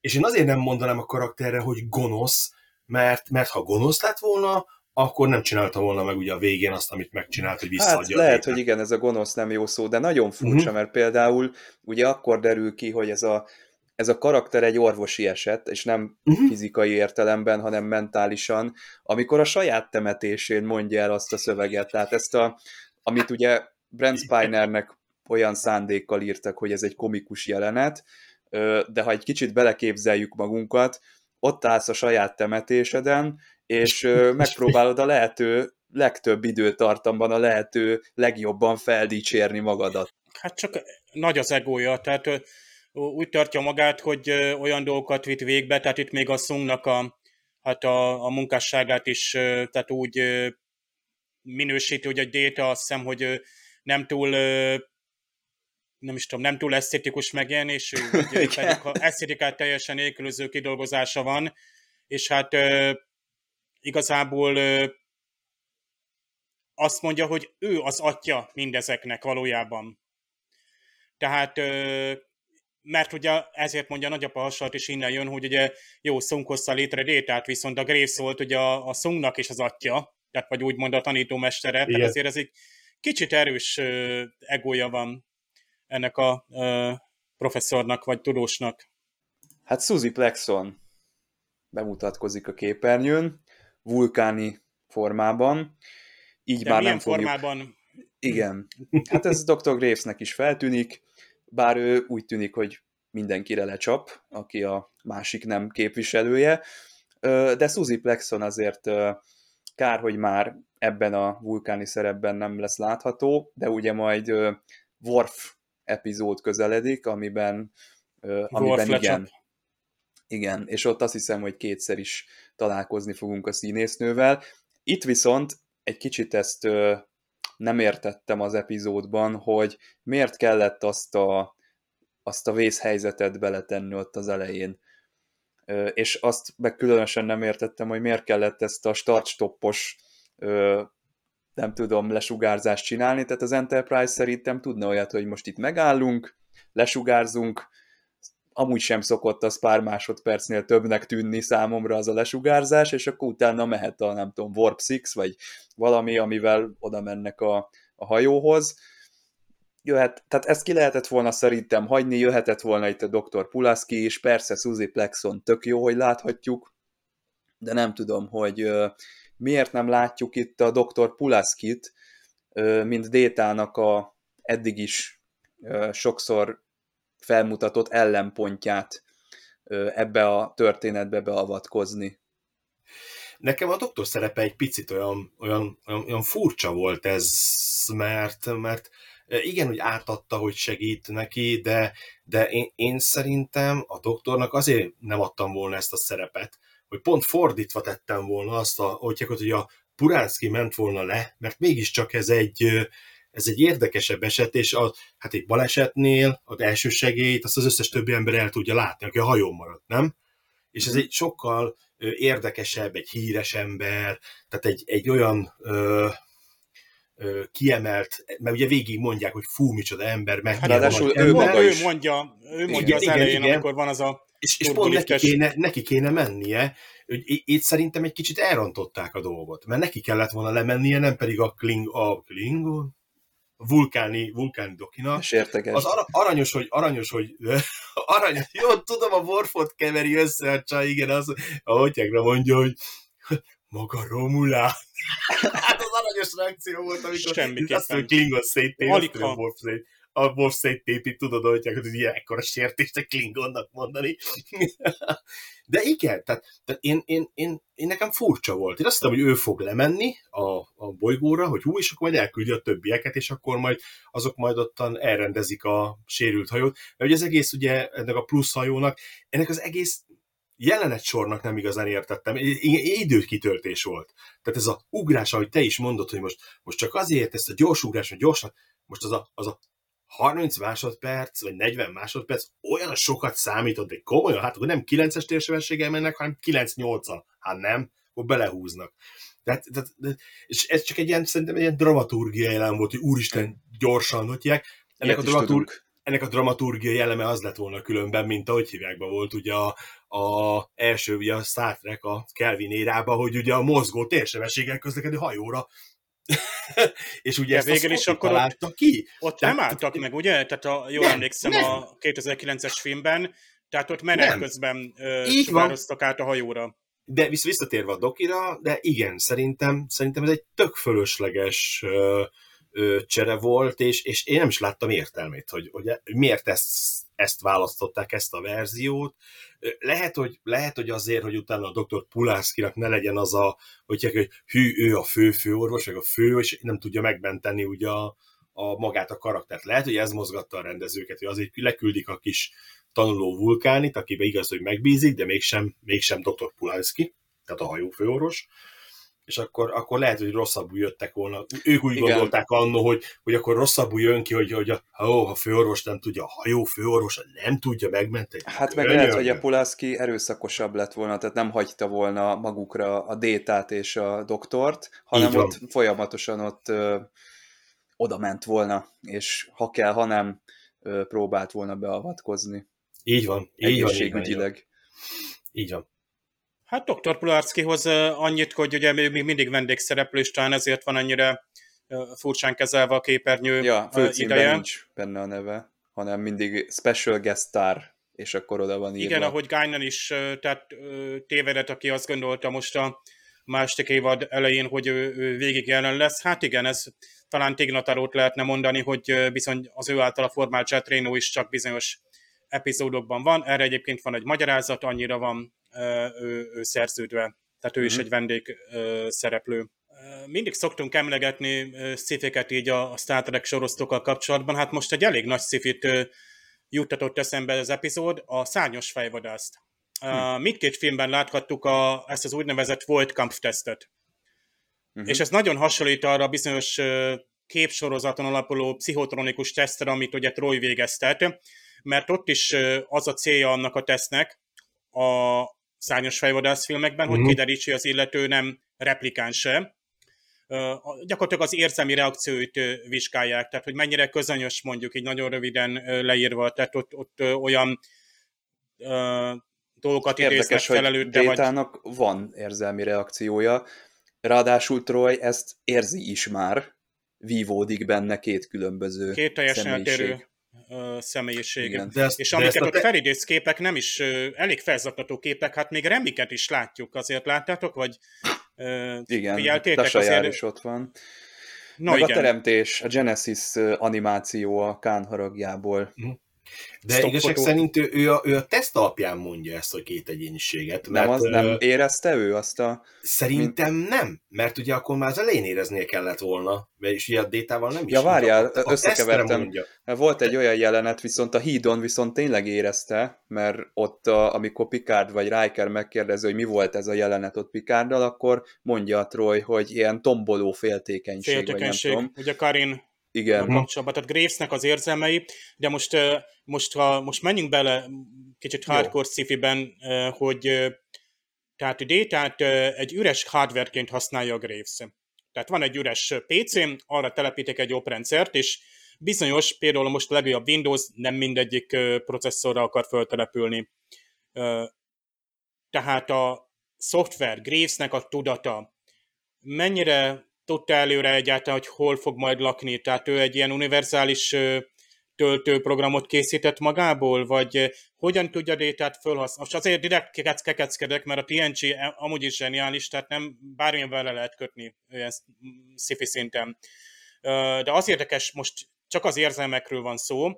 és én azért nem mondanám a karakterre, hogy gonosz, mert, mert ha gonosz lett volna, akkor nem csinálta volna meg ugye a végén azt, amit megcsinált, hogy visszaadja Hát lehet, hogy igen, ez a gonosz nem jó szó, de nagyon furcsa, Mhm. mert például ugye akkor derül ki, hogy ez a, ez a karakter egy orvosi eset, és nem Mhm. fizikai értelemben, hanem mentálisan, amikor a saját temetésén mondja el azt a szöveget. Tehát ezt a, amit ugye Brent Spinernek olyan szándékkal írtak, hogy ez egy komikus jelenet, de ha egy kicsit beleképzeljük magunkat, ott állsz a saját temetéseden, és (laughs) megpróbálod a lehető legtöbb időtartamban a lehető legjobban feldicsérni magadat. Hát csak nagy az egója, tehát úgy tartja magát, hogy olyan dolgokat vitt végbe, tehát itt még a Szungnak a, hát a, a munkásságát is tehát úgy minősíti, hogy a Data azt hiszem, hogy nem túl nem is tudom, nem túl esztétikus megjelenésű, (laughs) pedig ha esztétikát teljesen nélkülöző kidolgozása van, és hát igazából azt mondja, hogy ő az atya mindezeknek valójában. Tehát, mert ugye ezért mondja a nagyapa hasonlat is innen jön, hogy ugye jó, Szung hozta létre Détát, viszont a Graves volt ugye a, a Szungnak is az atya, tehát vagy úgymond a tanítómestere, tehát Igen. azért ez egy kicsit erős ö, egója van ennek a ö, professzornak vagy tudósnak. Hát Suzy Plexon bemutatkozik a képernyőn, vulkáni formában, így De már nem fogjuk... formában? Igen. Hát ez Dr. Gravesnek is feltűnik, bár ő úgy tűnik, hogy mindenkire lecsap, aki a másik nem képviselője, de Suzy Plexon azért kár, hogy már ebben a vulkáni szerepben nem lesz látható, de ugye majd Worf epizód közeledik, amiben, amiben igen, igen, és ott azt hiszem, hogy kétszer is találkozni fogunk a színésznővel. Itt viszont egy kicsit ezt nem értettem az epizódban, hogy miért kellett azt a, azt a vészhelyzetet beletenni ott az elején. És azt meg különösen nem értettem, hogy miért kellett ezt a start-stoppos nem tudom, lesugárzást csinálni, tehát az Enterprise szerintem tudna olyat, hogy most itt megállunk, lesugárzunk, amúgy sem szokott az pár másodpercnél többnek tűnni számomra az a lesugárzás, és akkor utána mehet a, nem tudom, Warp 6, vagy valami, amivel oda mennek a, a hajóhoz. Jöhet, tehát ezt ki lehetett volna szerintem hagyni, jöhetett volna itt a Dr. Pulaski is, persze Suzy Plexon tök jó, hogy láthatjuk, de nem tudom, hogy ö, miért nem látjuk itt a Dr. Pulaskit, mint Détának a eddig is sokszor felmutatott ellenpontját ebbe a történetbe beavatkozni. Nekem a doktor szerepe egy picit olyan, olyan, olyan furcsa volt ez, mert, mert igen, hogy átadta, hogy segít neki, de, de én, én szerintem a doktornak azért nem adtam volna ezt a szerepet, hogy pont fordítva tettem volna azt, a, hogy, hogy a Puránszki ment volna le, mert mégiscsak ez egy, ez egy érdekesebb eset, és a, hát egy balesetnél az első segélyt azt az összes többi ember el tudja látni, aki a hajón maradt, nem? És ez egy sokkal érdekesebb, egy híres ember, tehát egy, egy olyan ö, ö, kiemelt, mert ugye végig mondják, hogy fú, micsoda ember, meg Hát ráadásul ő ember, maga ő mondja, ő mondja Igen, az igen, elején, igen. amikor van az a és, és pont neki kéne, neki kéne mennie, hogy itt szerintem egy kicsit elrontották a dolgot, mert neki kellett volna lemennie, nem pedig a Kling, a Klingon, vulkáni, vulkáni dokinak. És értekes. Az ara, aranyos, hogy, aranyos, hogy (laughs) aranyos, jó, tudom, a Worfot keveri össze a csaj, igen, az a hotyágra mondja, hogy (laughs) maga Romulán. (laughs) hát az aranyos reakció volt, amikor Semmiképpen. azt mondja, Klingon széttép, Alig ha. A Worf szét, a Worf széttépi, tudod, hogy hogy ilyen ekkora sértést a Klingonnak mondani. (laughs) De igen, tehát, tehát én, én, én, én, nekem furcsa volt. Én azt hittem, hogy ő fog lemenni a, a bolygóra, hogy hú, és akkor majd elküldi a többieket, és akkor majd azok majd ottan elrendezik a sérült hajót. Mert ugye az egész, ugye ennek a plusz hajónak, ennek az egész jelenet sornak nem igazán értettem. Időkitöltés volt. Tehát ez a ugrás, ahogy te is mondod, hogy most, most csak azért ezt a gyors ugrás, hogy gyorsan, most az a, az a 30 másodperc, vagy 40 másodperc olyan sokat számított, de komolyan, hát akkor nem 9-es térsebességgel mennek, hanem 9-8-al. Hát nem, akkor belehúznak. Tehát, tehát, de- és ez csak egy ilyen, szerintem egy ilyen dramaturgia jelen volt, hogy úristen, gyorsan, hogy hívják. Ennek a, is dramatur, tudunk. ennek a dramaturgia jelleme az lett volna különben, mint ahogy hívják be volt ugye a, a első, ugye a Star Trek a Kelvin érába, hogy ugye a mozgó térsebességgel közlekedő hajóra és ugye De ezt végül is akkor találta ki. Ott Tehát- nem álltak meg, ugye? Tehát a, jól Nem, emlékszem nem. a 2009-es filmben, tehát ott menet Nem. közben ö, Így sugároztak át a hajóra. De visz- visszatérve a dokira, de igen, szerintem, szerintem ez egy tök fölösleges ö, ö, csere volt, és, és én nem is láttam értelmét, hogy, hogy miért ezt, ezt választották, ezt a verziót. Lehet hogy, lehet, hogy azért, hogy utána a dr. Pulánszkinak ne legyen az a, hogy, hogy hű, ő a fő főorvos, vagy a fő, és nem tudja megmenteni ugye a, a magát a karaktert. Lehet, hogy ez mozgatta a rendezőket, hogy azért leküldik a kis tanuló vulkánit, akibe igaz, hogy megbízik, de mégsem, mégsem dr. Pulanski, tehát a hajófőorvos, és akkor, akkor lehet, hogy rosszabbul jöttek volna. Ők úgy Igen. gondolták annó, hogy, hogy akkor rosszabbul jön ki, hogy, hogy a, ó, a főorvos nem tudja, a hajófőorvos nem tudja megmenteni. Hát meg lehet, hogy a Pulaszki erőszakosabb lett volna, tehát nem hagyta volna magukra a détát és a doktort, hanem ott folyamatosan ott ö, oda ment volna, és ha kell, ha nem, ö, próbált volna beavatkozni. Így van, így van, így van, így van. Így van. Hát dr. Pularskihoz annyit, hogy ugye még mindig vendégszereplő, és talán ezért van annyira furcsán kezelve a képernyő Ja, ideje. nincs benne a neve, hanem mindig special guest star, és akkor oda van írva. Igen, ahogy Guinan is tehát tévedett, aki azt gondolta most a második évad elején, hogy ő, ő végig jelen lesz. Hát igen, ez talán Tignatarót lehetne mondani, hogy bizony az ő általa formált Jet Reno is csak bizonyos epizódokban van. Erre egyébként van egy magyarázat, annyira van ő, ő szerződve. Tehát ő is Mhm. egy vendég szereplő. Mindig szoktunk emlegetni ö, sci-fiket így a Star Trek sorosztokkal kapcsolatban. Hát most egy elég nagy sci-fit ö, juttatott eszembe az epizód, a Szárnyos fejvadászt. Hm. Mindkét filmben láthattuk a, ezt az úgynevezett Volt-Kampf-tesztet. Mhm. És ez nagyon hasonlít arra a bizonyos képsorozaton alapuló pszichotronikus tesztre, amit ugye Troy végeztet, mert ott is az a célja annak a tesznek a szárnyas fejvadász filmekben, hogy Mhm. kiderítse, hogy az illető nem a- Gyakorlatilag az érzelmi reakcióit vizsgálják, tehát hogy mennyire közönyös mondjuk így nagyon röviden leírva, tehát ott, ott olyan ö, dolgokat idéznek fel előtte, vagy Détának van érzelmi reakciója, ráadásul Troy ezt érzi is már, vívódik benne két különböző két teljesen eltérő ö, személyiség. Igen. De ezt, És de amiket ezt a ott te- felidéz képek nem is ö, elég felzaklató képek, hát még remiket is látjuk, azért láttátok, vagy ö, Igen, figyeltétek? Tasajár Azért, is ott van. na Meg igen, a teremtés, a Genesis animáció a Kán haragjából. De Stop igazság fotó. szerint ő, ő, a, ő a teszt alapján mondja ezt a két egyéniséget. Nem, az, ö, nem érezte ő azt a... Szerintem nem, mert ugye akkor már az elején éreznie kellett volna, mert is ugye a détával nem is. Ja, várjál, A- összekevertem. mondja. Volt egy olyan jelenet, viszont a hídon viszont tényleg érezte, mert ott, a, amikor Picard vagy Riker megkérdezi, hogy mi volt ez a jelenet ott Picarddal, akkor mondja a Troy, hogy ilyen tomboló féltékenység, féltékenység, vagy nem tudom. ugye Karin Igen, kapcsolatban, tehát Gravesnek az érzelmei, de most, most, ha, most menjünk bele kicsit hardcore ö, hogy tehát Data-t ö, egy üres hardwareként használja a Graves. Tehát van egy üres PC, arra telepítek egy oprendszert, és bizonyos, például most a legújabb Windows nem mindegyik processzorra akar föltelepülni. Tehát a szoftver, Gravesnek a tudata mennyire tudta előre egyáltalán, hogy hol fog majd lakni? Tehát ő egy ilyen univerzális töltőprogramot készített magából, vagy hogyan tudja détát felhasználni? Most azért direkt kekec- kekeckedek, mert a TNG amúgy is zseniális, tehát nem bármilyen vele lehet kötni olyan sci szinten. De az érdekes, most csak az érzelmekről van szó.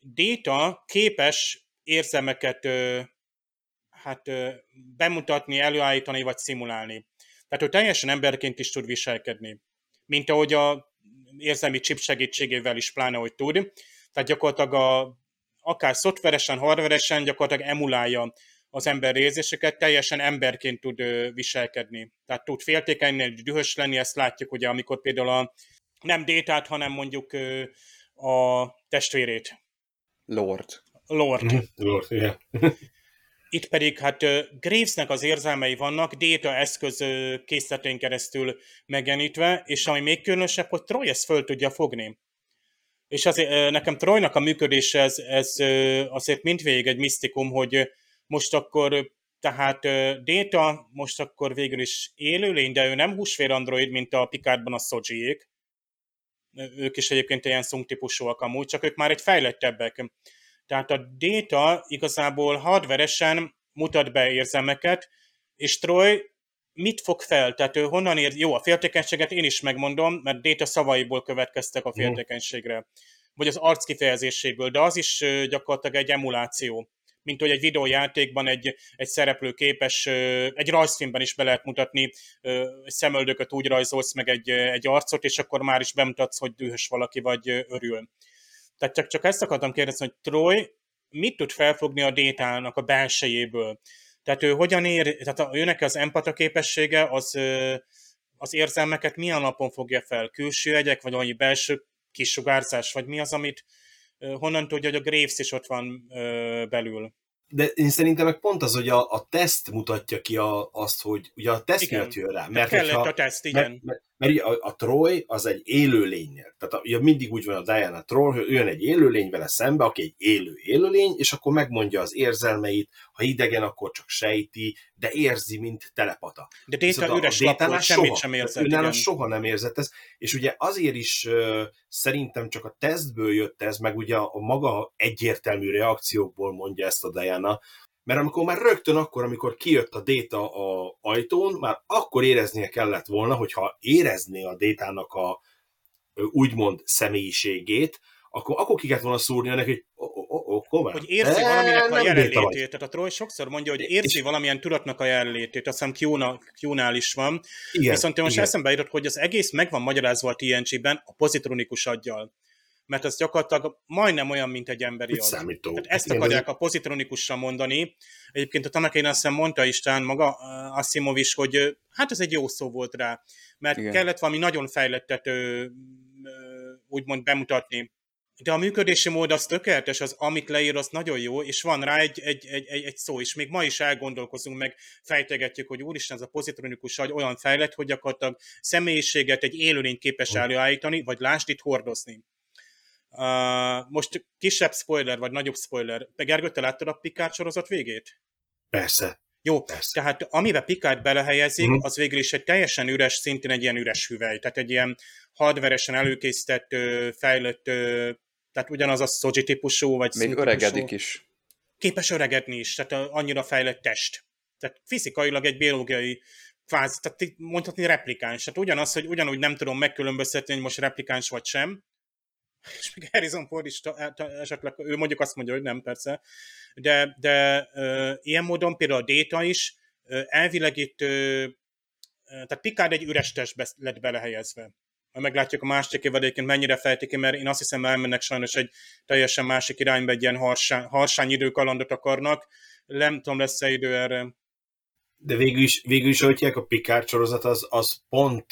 Data képes érzelmeket hát bemutatni, előállítani vagy szimulálni. Tehát ő teljesen emberként is tud viselkedni. Mint ahogy a érzelmi chip segítségével is pláne, hogy tud. Tehát gyakorlatilag a, akár szoftveresen, hardveresen gyakorlatilag emulálja az ember érzéseket, teljesen emberként tud viselkedni. Tehát tud féltékeny lenni, dühös lenni, ezt látjuk ugye, amikor például a, nem détát, hanem mondjuk a testvérét, Lord. Lord. (laughs) Lord, igen. Itt pedig hát Gravesnek az érzelmei vannak, Data eszköz készletén keresztül megjelenítve, és ami még különösebb, hogy Troy ezt föl tudja fogni. És azért nekem Troynak a működése ez, ez azért mindvégig egy misztikum, hogy most akkor tehát Data most akkor végül is élőlény, de ő nem húsvér android, mint a Picardban a Sojiék. Ők is egyébként ilyen szunk típusúak amúgy, csak ők már egy fejlettebbek. Tehát a Data igazából hardveresen mutat be érzelmeket, és Troy mit fog fel? Tehát ő honnan ér? Jó, a féltékenységet én is megmondom, mert Data szavaiból következtek a mhm. féltékenységre. Vagy az arc kifejezéséből, de az is gyakorlatilag egy emuláció mint hogy egy videójátékban egy, egy szereplő képes, egy rajzfilmben is be lehet mutatni, szemöldököt úgy rajzolsz meg egy, egy arcot, és akkor már is bemutatsz, hogy dühös valaki, vagy örül. Tehát csak, csak ezt akartam kérdezni, hogy Troy mit tud felfogni a détának a belsejéből? Tehát ő hogyan ér, tehát ő neki az empata képessége, az, az érzelmeket milyen alapon fogja fel? Külső egyek, vagy valami belső kisugárzás, vagy mi az, amit honnan tudja, hogy a Graves is ott van belül? de én szerintem meg pont az, hogy a, a teszt mutatja ki a, azt, hogy ugye a teszt igen. miatt jön rá. Mert kellett hogyha, a teszt, igen. Mert, mert, mert a, a Troy az egy élőlénynél. Tehát a, ugye mindig úgy van a Diana Troll, hogy jön egy élőlény vele szembe, aki egy élő élőlény, és akkor megmondja az érzelmeit, ha idegen, akkor csak sejti, de érzi, mint telepata. De Data üres lapról, semmit sem érzett. Őnála soha nem érzett ez, és ugye azért is uh, szerintem csak a tesztből jött ez, meg ugye a, a maga egyértelmű reakciókból mondja ezt a Diana, mert amikor már rögtön akkor, amikor kijött a déta a ajtón, már akkor éreznie kellett volna, hogyha érezné a détának a úgymond személyiségét, akkor, akkor ki kellett volna szúrnia neki, hogy komolyan. Hogy érzi valaminek a jelenlétét. Tehát a Troy sokszor mondja, hogy érzi és... valamilyen tudatnak a jelenlétét, azt hiszem Q-nál is van. Igen, Viszont én most igen. eszembe jutott, hogy az egész meg van magyarázva a TNG-ben a pozitronikus aggyal mert ez gyakorlatilag majdnem olyan, mint egy emberi agy. Számító. Tehát ezt akarják a pozitronikussal mondani. Egyébként a Tanakén azt hiszem mondta Istán maga Asimov is, hogy hát ez egy jó szó volt rá, mert Igen. kellett valami nagyon fejlettet úgymond bemutatni. De a működési mód az tökéletes, az amit leír, az nagyon jó, és van rá egy, egy, egy, egy, egy szó is. Még ma is elgondolkozunk, meg fejtegetjük, hogy úristen, ez a pozitronikus agy olyan fejlett, hogy gyakorlatilag személyiséget egy élőlény képes előállítani, vagy lásd itt hordozni. Uh, most kisebb spoiler, vagy nagyobb spoiler. Gergő, te láttad a Picard sorozat végét? Persze. Jó, Persze. tehát amiben Picard belehelyezik, uh-huh. az végül is egy teljesen üres, szintén egy ilyen üres hüvely. Tehát egy ilyen hardveresen előkészített, fejlett, tehát ugyanaz a Soji típusú, vagy Még öregedik is. Képes öregedni is, tehát annyira fejlett test. Tehát fizikailag egy biológiai kvázi, tehát mondhatni replikáns. Tehát ugyanaz, hogy ugyanúgy nem tudom megkülönböztetni, hogy most replikáns vagy sem, (laughs) és még Harrison Ford is esetleg, ő mondjuk azt mondja, hogy nem, persze, de, de uh, ilyen módon például a Data is uh, elvileg itt, uh, tehát Picard egy üres testbe lett belehelyezve. Meglátjuk a másik évadéként mennyire fejtik ki, mert én azt hiszem elmennek sajnos egy teljesen másik irányba, egy ilyen harsány, harsány időkalandot akarnak. Nem tudom, lesz-e idő erre. De végül is, végül is hogy a Picard sorozat, az, az pont,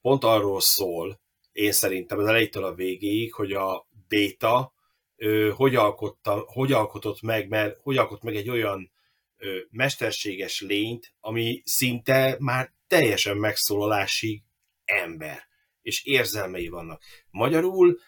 pont arról szól, én szerintem az elejétől a végéig, hogy a Data ö, hogy, alkotta, hogy alkotott meg, mert hogy alkott meg egy olyan ö, mesterséges lényt, ami szinte már teljesen megszólalásig ember, és érzelmei vannak. Magyarul,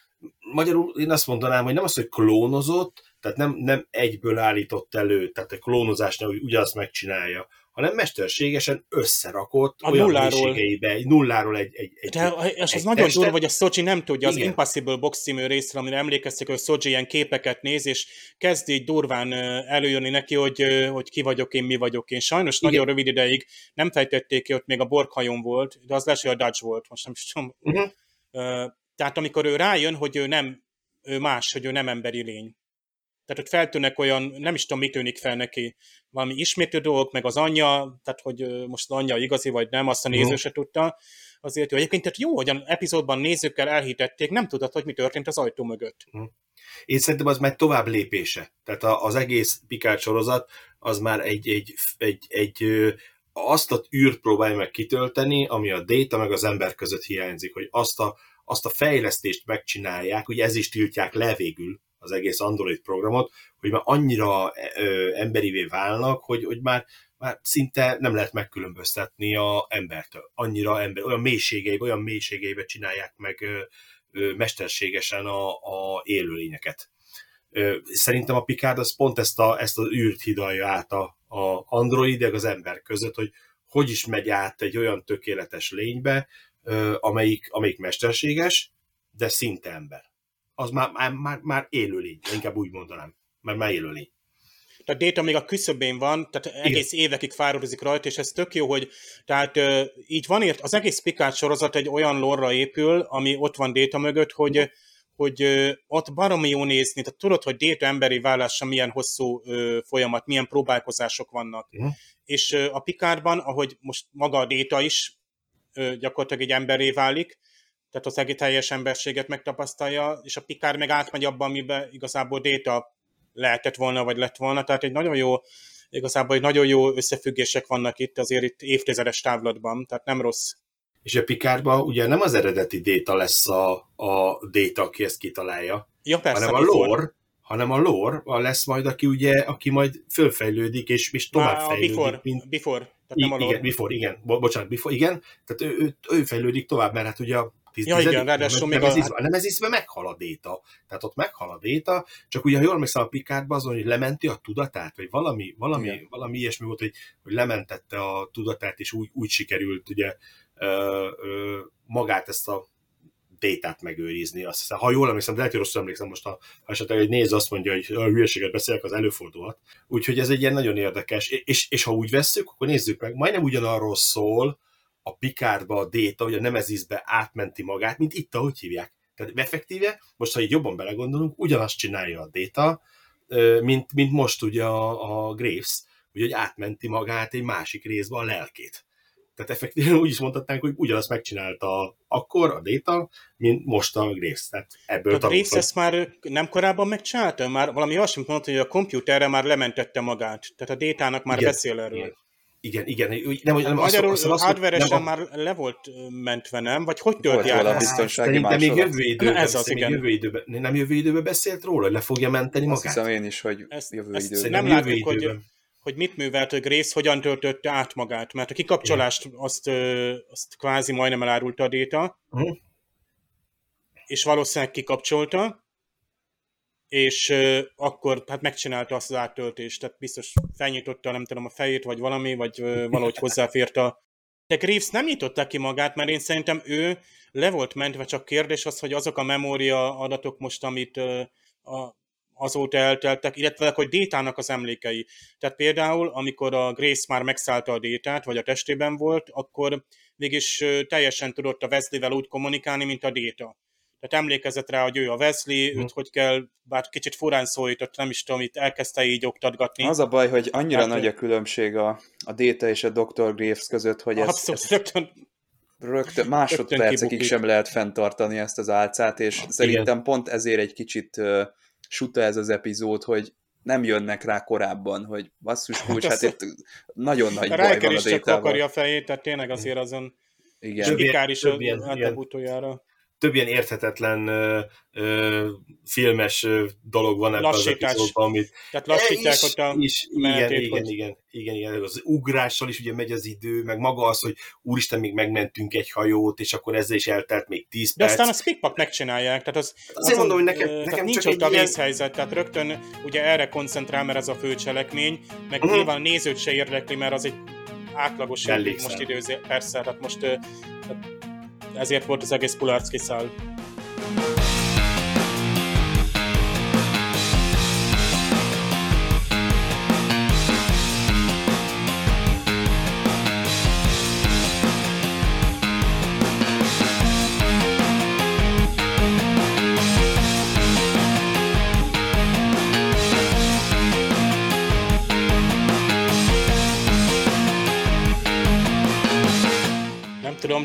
magyarul én azt mondanám, hogy nem az, hogy klónozott, tehát nem, nem egyből állított elő, tehát a klónozásnál ugyanazt megcsinálja, hanem mesterségesen összerakott a olyan nulláról. egy nulláról egy, egy, egy De és az egy nagyon durva, hogy a Sochi nem tudja, az Igen. Impossible Box című részre, amire emlékeztek, hogy Sochi ilyen képeket néz, és kezd így durván előjönni neki, hogy, hogy ki vagyok én, mi vagyok én. Sajnos Igen. nagyon rövid ideig nem fejtették ki, ott még a borkhajón volt, de az lesz, hogy a Dutch volt, most nem is tudom. Uh-huh. Tehát amikor ő rájön, hogy ő nem ő más, hogy ő nem emberi lény, tehát ott feltűnnek olyan, nem is tudom, mit tűnik fel neki, valami ismétlő dolgok, meg az anyja, tehát hogy most az anyja igazi vagy nem, azt a néző uh-huh. se tudta. Azért jó. Egyébként tehát jó, hogy a epizódban nézőkkel elhitették, nem tudod, hogy mi történt az ajtó mögött. Uh-huh. Én szerintem az már tovább lépése. Tehát az egész Picard sorozat az már egy, egy, egy, egy azt a űrt próbálja meg kitölteni, ami a data meg az ember között hiányzik, hogy azt a, azt a fejlesztést megcsinálják, hogy ez is tiltják le végül az egész Android programot, hogy már annyira ö, emberivé válnak, hogy, hogy már, már szinte nem lehet megkülönböztetni a embertől. Annyira ember, olyan mélységeibe, olyan mélységeibe csinálják meg ö, ö, mesterségesen a, a élőlényeket. Szerintem a Picard az pont ezt, a, ezt az űrt hidalja át a, a android, az ember között, hogy hogy is megy át egy olyan tökéletes lénybe, amelyik, amelyik mesterséges, de szinte ember. Az már, már, már, már élőlény, inkább úgy mondanám, mert már élőlény. Tehát Data még a küszöbén van, tehát egész Igen. évekig fáradozik rajta, és ez tök jó, hogy tehát így van ért, az egész Picard sorozat egy olyan lorra épül, ami ott van Data mögött, hogy hogy ott baromi jó nézni, tehát tudod, hogy Data emberi válása milyen hosszú folyamat, milyen próbálkozások vannak. Uh-huh. És a Picardban, ahogy most maga a Data is gyakorlatilag egy emberé válik, tehát az egész teljes emberséget megtapasztalja, és a Picard meg átmegy abban, amiben igazából Data lehetett volna, vagy lett volna, tehát egy nagyon jó, igazából egy nagyon jó összefüggések vannak itt, azért itt évtizedes távlatban, tehát nem rossz. És a Picardban ugye nem az eredeti Data lesz a, a Data, aki ezt kitalálja, ja, persze, hanem a lore, hanem a lore lesz majd, aki ugye, aki majd fölfejlődik, és, és tovább Már fejlődik. Before, mint... before, tehát nem a lore. Igen, before, igen, Bo- bocsánat, before, igen, tehát ő, ő, ő fejlődik tovább, mert hát ugye a Tíz, ja, igen, ráadásul még a... Nem ez ízve meghal a déta. Tehát ott meghal a déta, csak ugye, ha jól emlékszem a Picardban azon, hogy lementi a tudatát, vagy valami, valami, valami ilyesmi volt, hogy, hogy lementette a tudatát, és úgy, úgy sikerült ugye ö, ö, magát ezt a détát megőrizni. Azt hiszem, ha jól emlékszem, de lehet, hogy rosszul emlékszem most, ha, esetleg egy néz azt mondja, hogy a hülyeséget beszélek, az előfordulhat. Úgyhogy ez egy ilyen nagyon érdekes, és, és ha úgy vesszük, akkor nézzük meg, majdnem ugyanarról szól, a Picardba a Data, vagy a Nemezisbe átmenti magát, mint itt, ahogy hívják. Tehát effektíve, most ha így jobban belegondolunk, ugyanazt csinálja a Data, mint, mint most ugye a, a Graves, hogy átmenti magát egy másik részbe a lelkét. Tehát effektíven (laughs) úgy is mondhatnánk, hogy ugyanazt megcsinálta akkor a Data, mint most a Graves. Tehát ebből a Graves ezt már nem korábban megcsinálta? Már valami olyasmit mondta, hogy a komputerre már lementette magát. Tehát a Data-nak már igen, beszél erről. Igen. Igen, igen. Nem, nem, Magyarul azt, azt, hardware-esen már le volt mentve, nem? Vagy hogy tört el? a biztonsági Szerintem még jövő időben, ez az, igen. Jövő időben, nem jövő időben beszélt róla, hogy le fogja menteni magát? Azt hiszem én is, hogy ezt, jövő ezt időben. Nem látjuk, hogy, hogy mit művelt a Grace, hogyan töltötte át magát, mert a kikapcsolást azt, azt kvázi majdnem elárulta a Data, uh-huh. és valószínűleg kikapcsolta, és uh, akkor hát megcsinálta azt az áttöltést, tehát biztos felnyitotta, nem tudom, a fejét, vagy valami, vagy uh, valahogy hozzáfért a... De Graves nem nyitotta ki magát, mert én szerintem ő le volt mentve, csak kérdés az, hogy azok a memória adatok most, amit uh, a, azóta elteltek, illetve hogy Détának az emlékei. Tehát például, amikor a Grace már megszállta a Détát, vagy a testében volt, akkor mégis teljesen tudott a Wesley-vel úgy kommunikálni, mint a Déta tehát emlékezett rá, hogy ő a Wesley, hmm. őt hogy kell, bár kicsit furán szólított, nem is tudom, itt elkezdte így oktatgatni. Az a baj, hogy annyira hát, nagy a különbség a, a Data és a Dr. Graves között, hogy ez, abszolút, ez rögtön, rögtön másodpercekig sem lehet fenntartani ezt az álcát, és Igen. szerintem pont ezért egy kicsit uh, suta ez az epizód, hogy nem jönnek rá korábban, hogy basszus hát kulcs, hát, hát itt nagyon nagy baj van a is csak akarja a fejét, tehát tényleg azért azon igen. Pikár is a, utoljára több ilyen érthetetlen ö, ö, filmes ö, dolog van ebben az epizódban, amit... Tehát lassítják ott a is, igen, igen, igen, igen, igen, az ugrással is ugye megy az idő, meg maga az, hogy úristen, még megmentünk egy hajót, és akkor ezzel is eltelt még 10 perc. De aztán a speakpak megcsinálják, tehát az... Azért mondom, hogy nekem, nekem nincs csak ott a ilyen... vészhelyzet, tehát rögtön ugye erre koncentrál, mert ez a fő cselekmény, meg uh-huh. nyilván a nézőt se érdekli, mert az egy átlagos most időzé, persze, tehát most tehát ezért volt az egész Pularcki szál.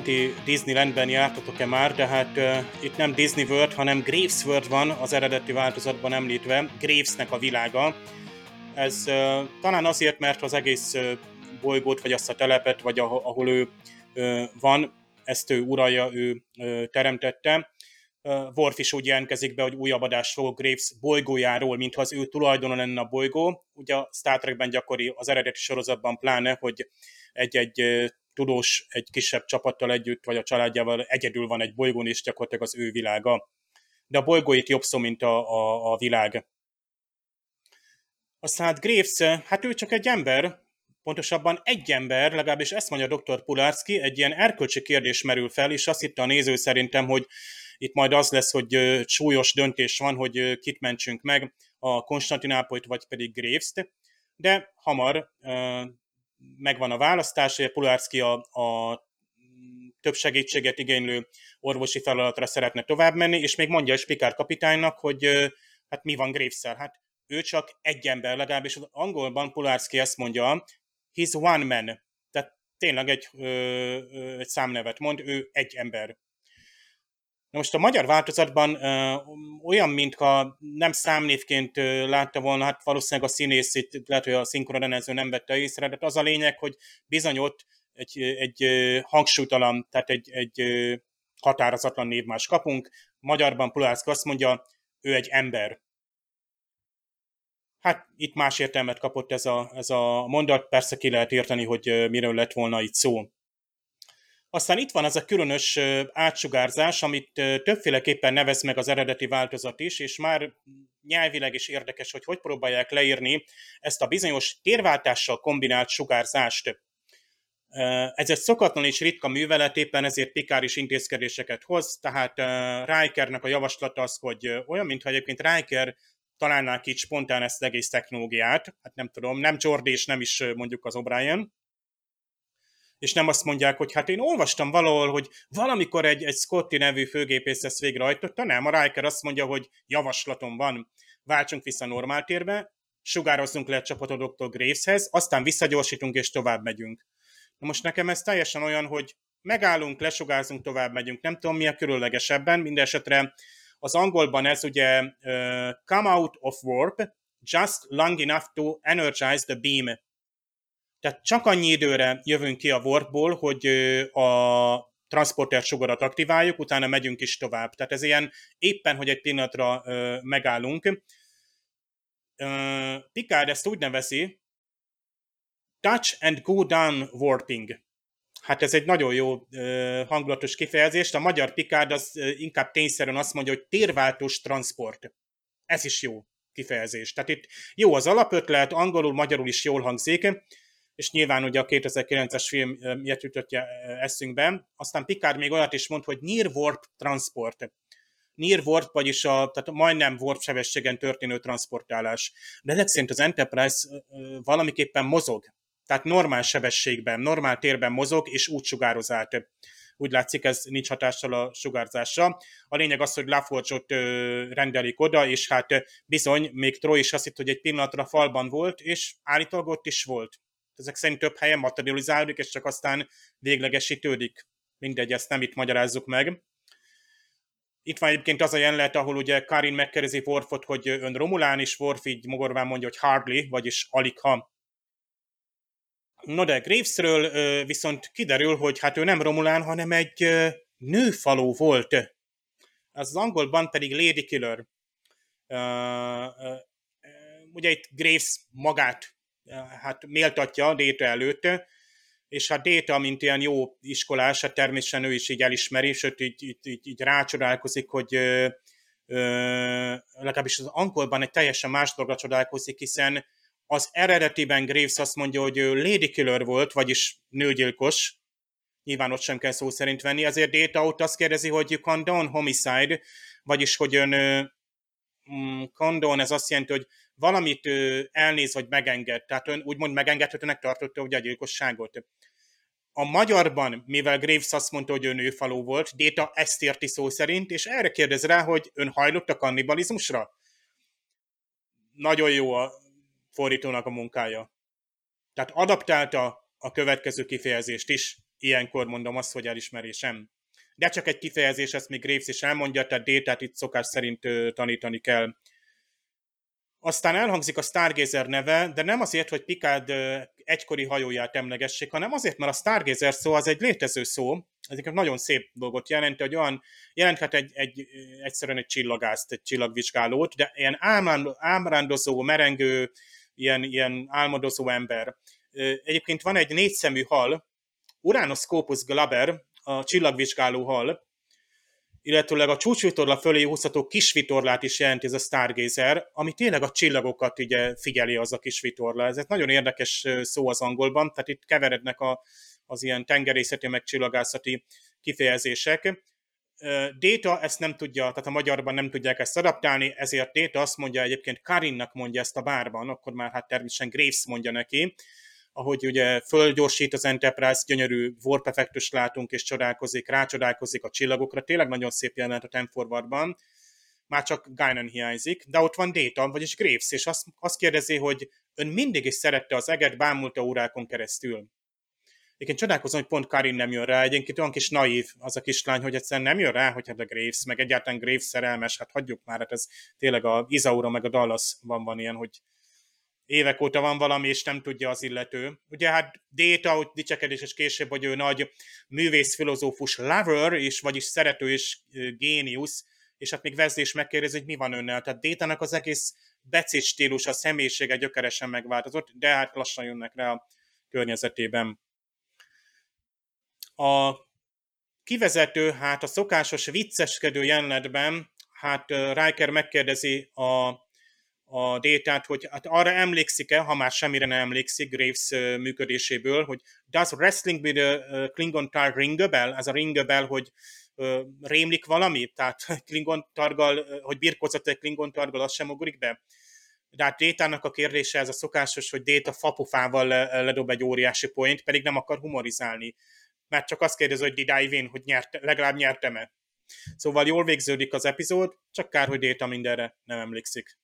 Tudom, ti Disneylandben jártatok-e már, de hát uh, itt nem Disney World, hanem Graves World van az eredeti változatban említve, Gravesnek a világa. Ez uh, talán azért, mert az egész uh, bolygót, vagy azt a telepet, vagy ahol, ahol ő uh, van, ezt ő uralja, ő uh, teremtette. Uh, Worf is úgy jelentkezik be, hogy újabb adást fog Graves bolygójáról, mintha az ő tulajdona lenne a bolygó. Ugye a Star Trekben gyakori, az eredeti sorozatban pláne, hogy egy-egy tudós egy kisebb csapattal együtt, vagy a családjával egyedül van egy bolygón, és gyakorlatilag az ő világa. De a bolygó itt jobb szó, mint a, a, a világ. Aztán hát Graves, hát ő csak egy ember, pontosabban egy ember, legalábbis ezt mondja dr. Pulárszki, egy ilyen erkölcsi kérdés merül fel, és azt hitte a néző szerintem, hogy itt majd az lesz, hogy súlyos döntés van, hogy kit mentsünk meg, a Konstantinápolyt vagy pedig Graves-t, de hamar megvan a választás, hogy Pulárszki a, a több segítséget igénylő orvosi feladatra szeretne tovább menni, és még mondja is Pikár kapitánynak, hogy hát mi van graves -szel? Hát ő csak egy ember, legalábbis az angolban Pulárszki ezt mondja, he's one man, tehát tényleg egy, ö, ö, egy számnevet mond, ő egy ember. Na most a magyar változatban ö, olyan, mintha nem számnévként ö, látta volna, hát valószínűleg a színész itt, lehet, hogy a szinkronrendező nem vette észre, de az a lényeg, hogy bizony ott egy, egy hangsúlytalan, tehát egy, egy határozatlan névmás kapunk. Magyarban Pulárszka azt mondja, ő egy ember. Hát itt más értelmet kapott ez a, ez a mondat, persze ki lehet érteni, hogy miről lett volna itt szó. Aztán itt van az a különös átsugárzás, amit többféleképpen nevez meg az eredeti változat is, és már nyelvileg is érdekes, hogy hogy próbálják leírni ezt a bizonyos térváltással kombinált sugárzást. Ez egy szokatlan és ritka művelet, éppen ezért Pikár is intézkedéseket hoz, tehát Rikernek a javaslata az, hogy olyan, mintha egyébként Riker találná ki spontán ezt az egész technológiát, hát nem tudom, nem Jordi és nem is mondjuk az O'Brien, és nem azt mondják, hogy hát én olvastam valahol, hogy valamikor egy, egy Scotty nevű főgépész ezt végrehajtotta, nem, a Riker azt mondja, hogy javaslatom van, váltsunk vissza normál térbe, sugározzunk le a csapatot Dr. Graveshez, aztán visszagyorsítunk és tovább megyünk. Na most nekem ez teljesen olyan, hogy megállunk, lesugárzunk, tovább megyünk. Nem tudom, mi a körüllegesebben, minden esetre az angolban ez ugye uh, come out of warp just long enough to energize the beam. Tehát csak annyi időre jövünk ki a warpból, hogy a transporter sugarat aktiváljuk, utána megyünk is tovább. Tehát ez ilyen éppen, hogy egy pillanatra megállunk. Picard ezt úgy nevezi, touch and go down warping. Hát ez egy nagyon jó uh, hangulatos kifejezés. A magyar Picard az uh, inkább tényszerűen azt mondja, hogy térváltós transport. Ez is jó kifejezés. Tehát itt jó az alapötlet, angolul, magyarul is jól hangzik, és nyilván ugye a 2009-es film miatt jutott eszünkbe. Aztán Picard még olyat is mond, hogy near warp transport. Near warp, vagyis a, tehát majdnem warp sebességen történő transportálás. De ezek szerint az Enterprise valamiképpen mozog tehát normál sebességben, normál térben mozog, és úgy sugároz át. Úgy látszik, ez nincs hatással a sugárzásra. A lényeg az, hogy Laforge-ot rendelik oda, és hát bizony, még Troy is azt hitt, hogy egy pillanatra falban volt, és állítólag ott is volt. Ezek szerint több helyen materializálódik, és csak aztán véglegesítődik. Mindegy, ezt nem itt magyarázzuk meg. Itt van egyébként az a jelenet, ahol ugye Karin megkérdezi Worfot, hogy ön Romulán, és Worf így mogorván mondja, hogy hardly, vagyis alig ha. No de Gravesről viszont kiderül, hogy hát ő nem Romulán, hanem egy nőfaló volt. Az angolban pedig Lady Killer. Ugye itt Graves magát hát méltatja Déta előtt, és hát Déta, mint ilyen jó iskolás, hát természetesen ő is így elismeri, sőt így, így, így, így rácsodálkozik, hogy ö, ö, legalábbis az angolban egy teljesen más dologra csodálkozik, hiszen az eredetiben Graves azt mondja, hogy ő Lady Killer volt, vagyis nőgyilkos, nyilván ott sem kell szó szerint venni, azért Data ott azt kérdezi, hogy you condone homicide, vagyis hogy ön mm, condone, ez azt jelenti, hogy valamit ő, elnéz, vagy megenged, tehát ön úgymond megengedhetőnek tartotta ugye a gyilkosságot. A magyarban, mivel Graves azt mondta, hogy ő nőfaló volt, Data ezt érti szó szerint, és erre kérdez rá, hogy ön hajlott a kannibalizmusra? Nagyon jó a fordítónak a munkája. Tehát adaptálta a következő kifejezést is, ilyenkor mondom azt, hogy elismerésem. De csak egy kifejezés, ezt még Graves is elmondja, tehát détát itt szokás szerint tanítani kell. Aztán elhangzik a Stargazer neve, de nem azért, hogy Picard egykori hajóját emlegessék, hanem azért, mert a Stargazer szó az egy létező szó, ez egy nagyon szép dolgot jelent, hogy olyan jelenthet egy, egy, egyszerűen egy csillagászt, egy csillagvizsgálót, de ilyen ámrándozó, merengő, ilyen, ilyen álmodozó ember. Egyébként van egy négyszemű hal, Uranus Scopus glaber, a csillagvizsgáló hal, illetőleg a csúcsvitorla fölé húzható kisvitorlát is jelenti ez a Stargazer, ami tényleg a csillagokat ugye figyeli az a kisvitorla. Ez egy nagyon érdekes szó az angolban, tehát itt keverednek a, az ilyen tengerészeti meg csillagászati kifejezések. Data ezt nem tudja, tehát a magyarban nem tudják ezt adaptálni, ezért Data azt mondja egyébként, Karinnak mondja ezt a bárban, akkor már hát természetesen Graves mondja neki, ahogy ugye fölgyorsít az Enterprise, gyönyörű warp effektus látunk, és csodálkozik, rácsodálkozik a csillagokra, tényleg nagyon szép jelenet a Temforwardban, már csak Guinan hiányzik, de ott van Data, vagyis Graves, és azt, azt kérdezi, hogy ön mindig is szerette az eget, bámulta órákon keresztül. Egyébként csodálkozom, hogy pont Karin nem jön rá, egyébként olyan kis naív az a kislány, hogy egyszerűen nem jön rá, hogy hát a Graves, meg egyáltalán Graves szerelmes, hát hagyjuk már, hát ez tényleg a Izaura meg a Dallas van, van ilyen, hogy évek óta van valami, és nem tudja az illető. Ugye hát Déta, hogy dicsekedés és később, hogy ő nagy művész, filozófus lover, és vagyis szerető és géniusz, és hát még Wesley is megkérdezi, hogy mi van önnel. Tehát Détának az egész becét stílus, a személyisége gyökeresen megváltozott, de hát lassan jönnek rá a környezetében. A kivezető, hát a szokásos vicceskedő jelenetben, hát Riker megkérdezi a a détát, hogy hát arra emlékszik-e, ha már semmire nem emlékszik Graves működéséből, hogy does wrestling with a Klingon tar ring a bell? Ez a ring a bell, hogy rémlik valami? Tehát (laughs) Klingon targal, hogy birkozott egy Klingon targal, az sem ugrik be? De hát Détának a kérdése ez a szokásos, hogy Déta fapufával ledob egy óriási point, pedig nem akar humorizálni. Mert csak azt kérdezi, hogy did I win, hogy nyert, legalább nyertem-e. Szóval jól végződik az epizód, csak kár, hogy Déta mindenre nem emlékszik.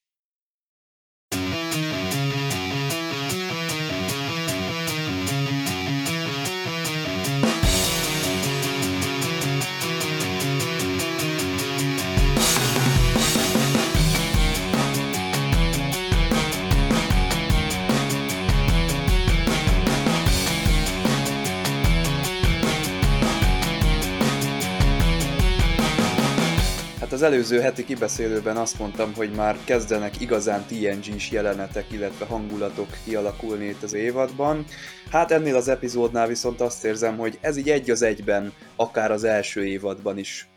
Az előző heti kibeszélőben azt mondtam, hogy már kezdenek igazán TNG-s jelenetek, illetve hangulatok kialakulni itt az évadban. Hát ennél az epizódnál viszont azt érzem, hogy ez így egy az egyben, akár az első évadban is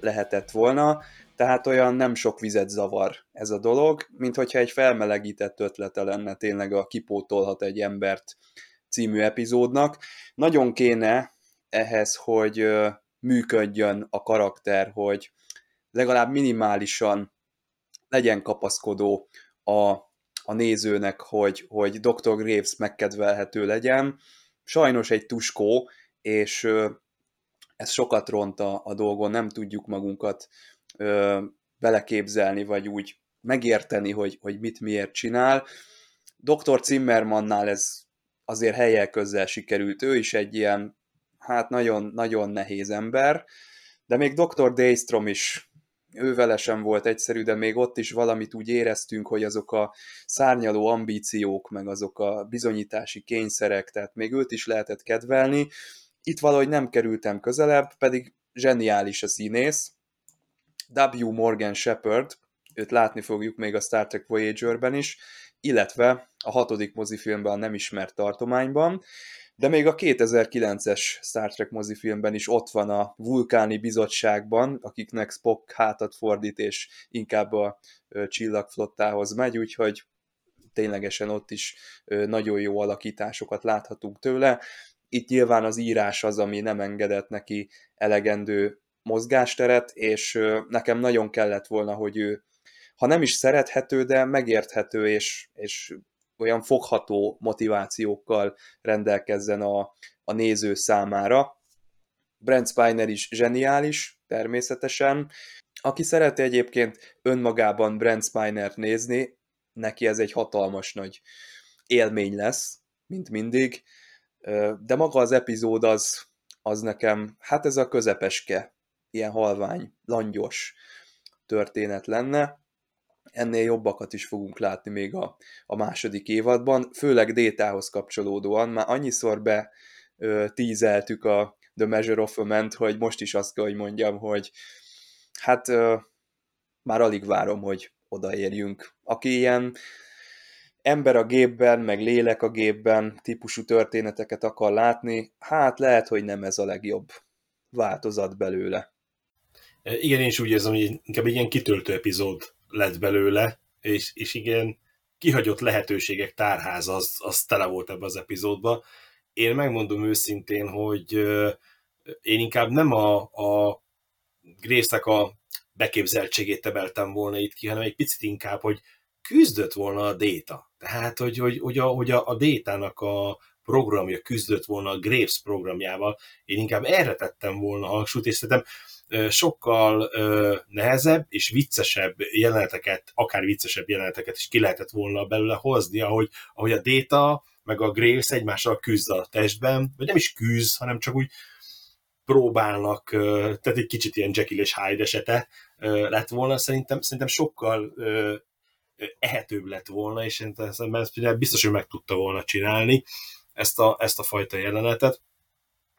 lehetett volna, tehát olyan nem sok vizet zavar ez a dolog, mint hogyha egy felmelegített ötlete lenne tényleg a kipótolhat egy embert című epizódnak. Nagyon kéne ehhez, hogy működjön a karakter, hogy legalább minimálisan legyen kapaszkodó a, a nézőnek, hogy, hogy Dr. Graves megkedvelhető legyen. Sajnos egy tuskó, és ez sokat ront a, a dolgon, nem tudjuk magunkat ö, beleképzelni, vagy úgy megérteni, hogy, hogy mit miért csinál. Dr. Zimmermannál ez azért helyel közel sikerült, ő is egy ilyen, hát nagyon, nagyon nehéz ember, de még Dr. Daystrom is ő sem volt egyszerű, de még ott is valamit úgy éreztünk, hogy azok a szárnyaló ambíciók, meg azok a bizonyítási kényszerek, tehát még őt is lehetett kedvelni. Itt valahogy nem kerültem közelebb, pedig zseniális a színész. W. Morgan Shepard, őt látni fogjuk még a Star Trek Voyager-ben is, illetve a hatodik mozifilmben a nem ismert tartományban, de még a 2009-es Star Trek mozifilmben is ott van a vulkáni bizottságban, akiknek Spock hátat fordít, és inkább a csillagflottához megy, úgyhogy ténylegesen ott is nagyon jó alakításokat láthatunk tőle. Itt nyilván az írás az, ami nem engedett neki elegendő mozgásteret, és nekem nagyon kellett volna, hogy ő, ha nem is szerethető, de megérthető és, és olyan fogható motivációkkal rendelkezzen a, a néző számára. Brent Spiner is zseniális, természetesen. Aki szereti egyébként önmagában Brent Spiner nézni, neki ez egy hatalmas nagy élmény lesz, mint mindig, de maga az epizód az, az nekem, hát ez a közepeske, ilyen halvány, langyos történet lenne ennél jobbakat is fogunk látni még a, a második évadban, főleg Détához kapcsolódóan. Már annyiszor be ö, tízeltük a The Measure of a Man, hogy most is azt kell, hogy mondjam, hogy hát ö, már alig várom, hogy odaérjünk. Aki ilyen ember a gépben, meg lélek a gépben típusú történeteket akar látni, hát lehet, hogy nem ez a legjobb változat belőle. Igen, én is úgy érzem, hogy inkább egy ilyen kitöltő epizód lett belőle, és, és igen, kihagyott lehetőségek tárház az, az tele volt ebbe az epizódba. Én megmondom őszintén, hogy én inkább nem a, a Grace-nek a beképzeltségét tebeltem volna itt ki, hanem egy picit inkább, hogy küzdött volna a Data. Tehát, hogy, hogy, hogy a, hogy a, a Data-nak a programja küzdött volna a Graves programjával. Én inkább erre tettem volna a hangsúlyt, és szerintem sokkal nehezebb és viccesebb jeleneteket, akár viccesebb jeleneteket is ki lehetett volna belőle hozni, ahogy, ahogy a Data meg a Graves egymással küzd a testben, vagy nem is küzd, hanem csak úgy próbálnak, tehát egy kicsit ilyen Jekyll és Hyde esete lett volna, szerintem, szerintem sokkal ehetőbb lett volna, és szerintem biztos, hogy meg tudta volna csinálni ezt a, ezt a fajta jelenetet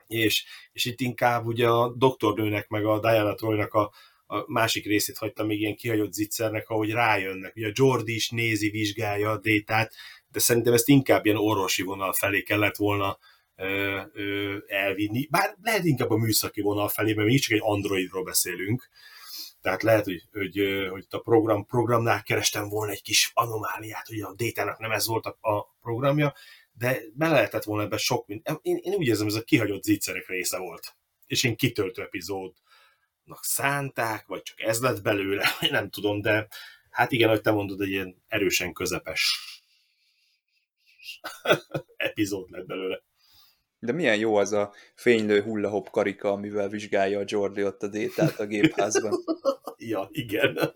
és, és itt inkább ugye a doktornőnek, meg a Diana Troynak a, a másik részét hagytam még ilyen kihagyott zicsernek, ahogy rájönnek. Ugye a Jordi is nézi, vizsgálja a détát, de szerintem ezt inkább ilyen orvosi vonal felé kellett volna ö, ö, elvinni. Bár lehet inkább a műszaki vonal felé, mert mi csak egy androidról beszélünk. Tehát lehet, hogy, hogy, hogy a program, programnál kerestem volna egy kis anomáliát, hogy a détának nem ez volt a, a programja, de bele lehetett volna ebbe sok mind. Én, én úgy érzem, ez a kihagyott zicserek része volt. És én kitöltő epizódnak szánták, vagy csak ez lett belőle, (laughs) nem tudom, de hát igen, ahogy te mondod, egy ilyen erősen közepes (laughs) epizód lett belőle. De milyen jó az a fénylő hullahop karika, amivel vizsgálja a Jordi ott a détát a (laughs) gépházban. ja, igen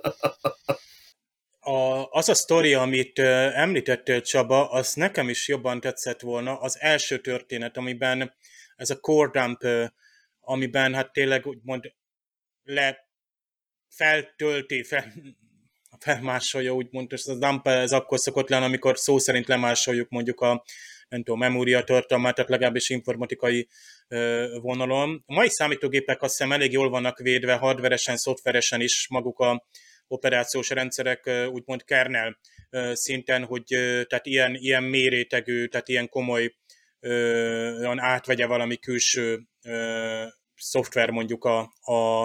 a, az a sztori, amit említettél Csaba, az nekem is jobban tetszett volna. Az első történet, amiben ez a core dump, amiben hát tényleg úgymond le feltölti, fel, felmásolja, úgymond, és a dump ez akkor szokott lenni, amikor szó szerint lemásoljuk mondjuk a nem tudom, memória tartalmát, tehát legalábbis informatikai vonalon. A mai számítógépek azt hiszem elég jól vannak védve, hardveresen, szoftveresen is maguk a operációs rendszerek úgymond kernel szinten, hogy tehát ilyen, ilyen mérétegű, tehát ilyen komoly olyan átvegye valami külső szoftver mondjuk a, a,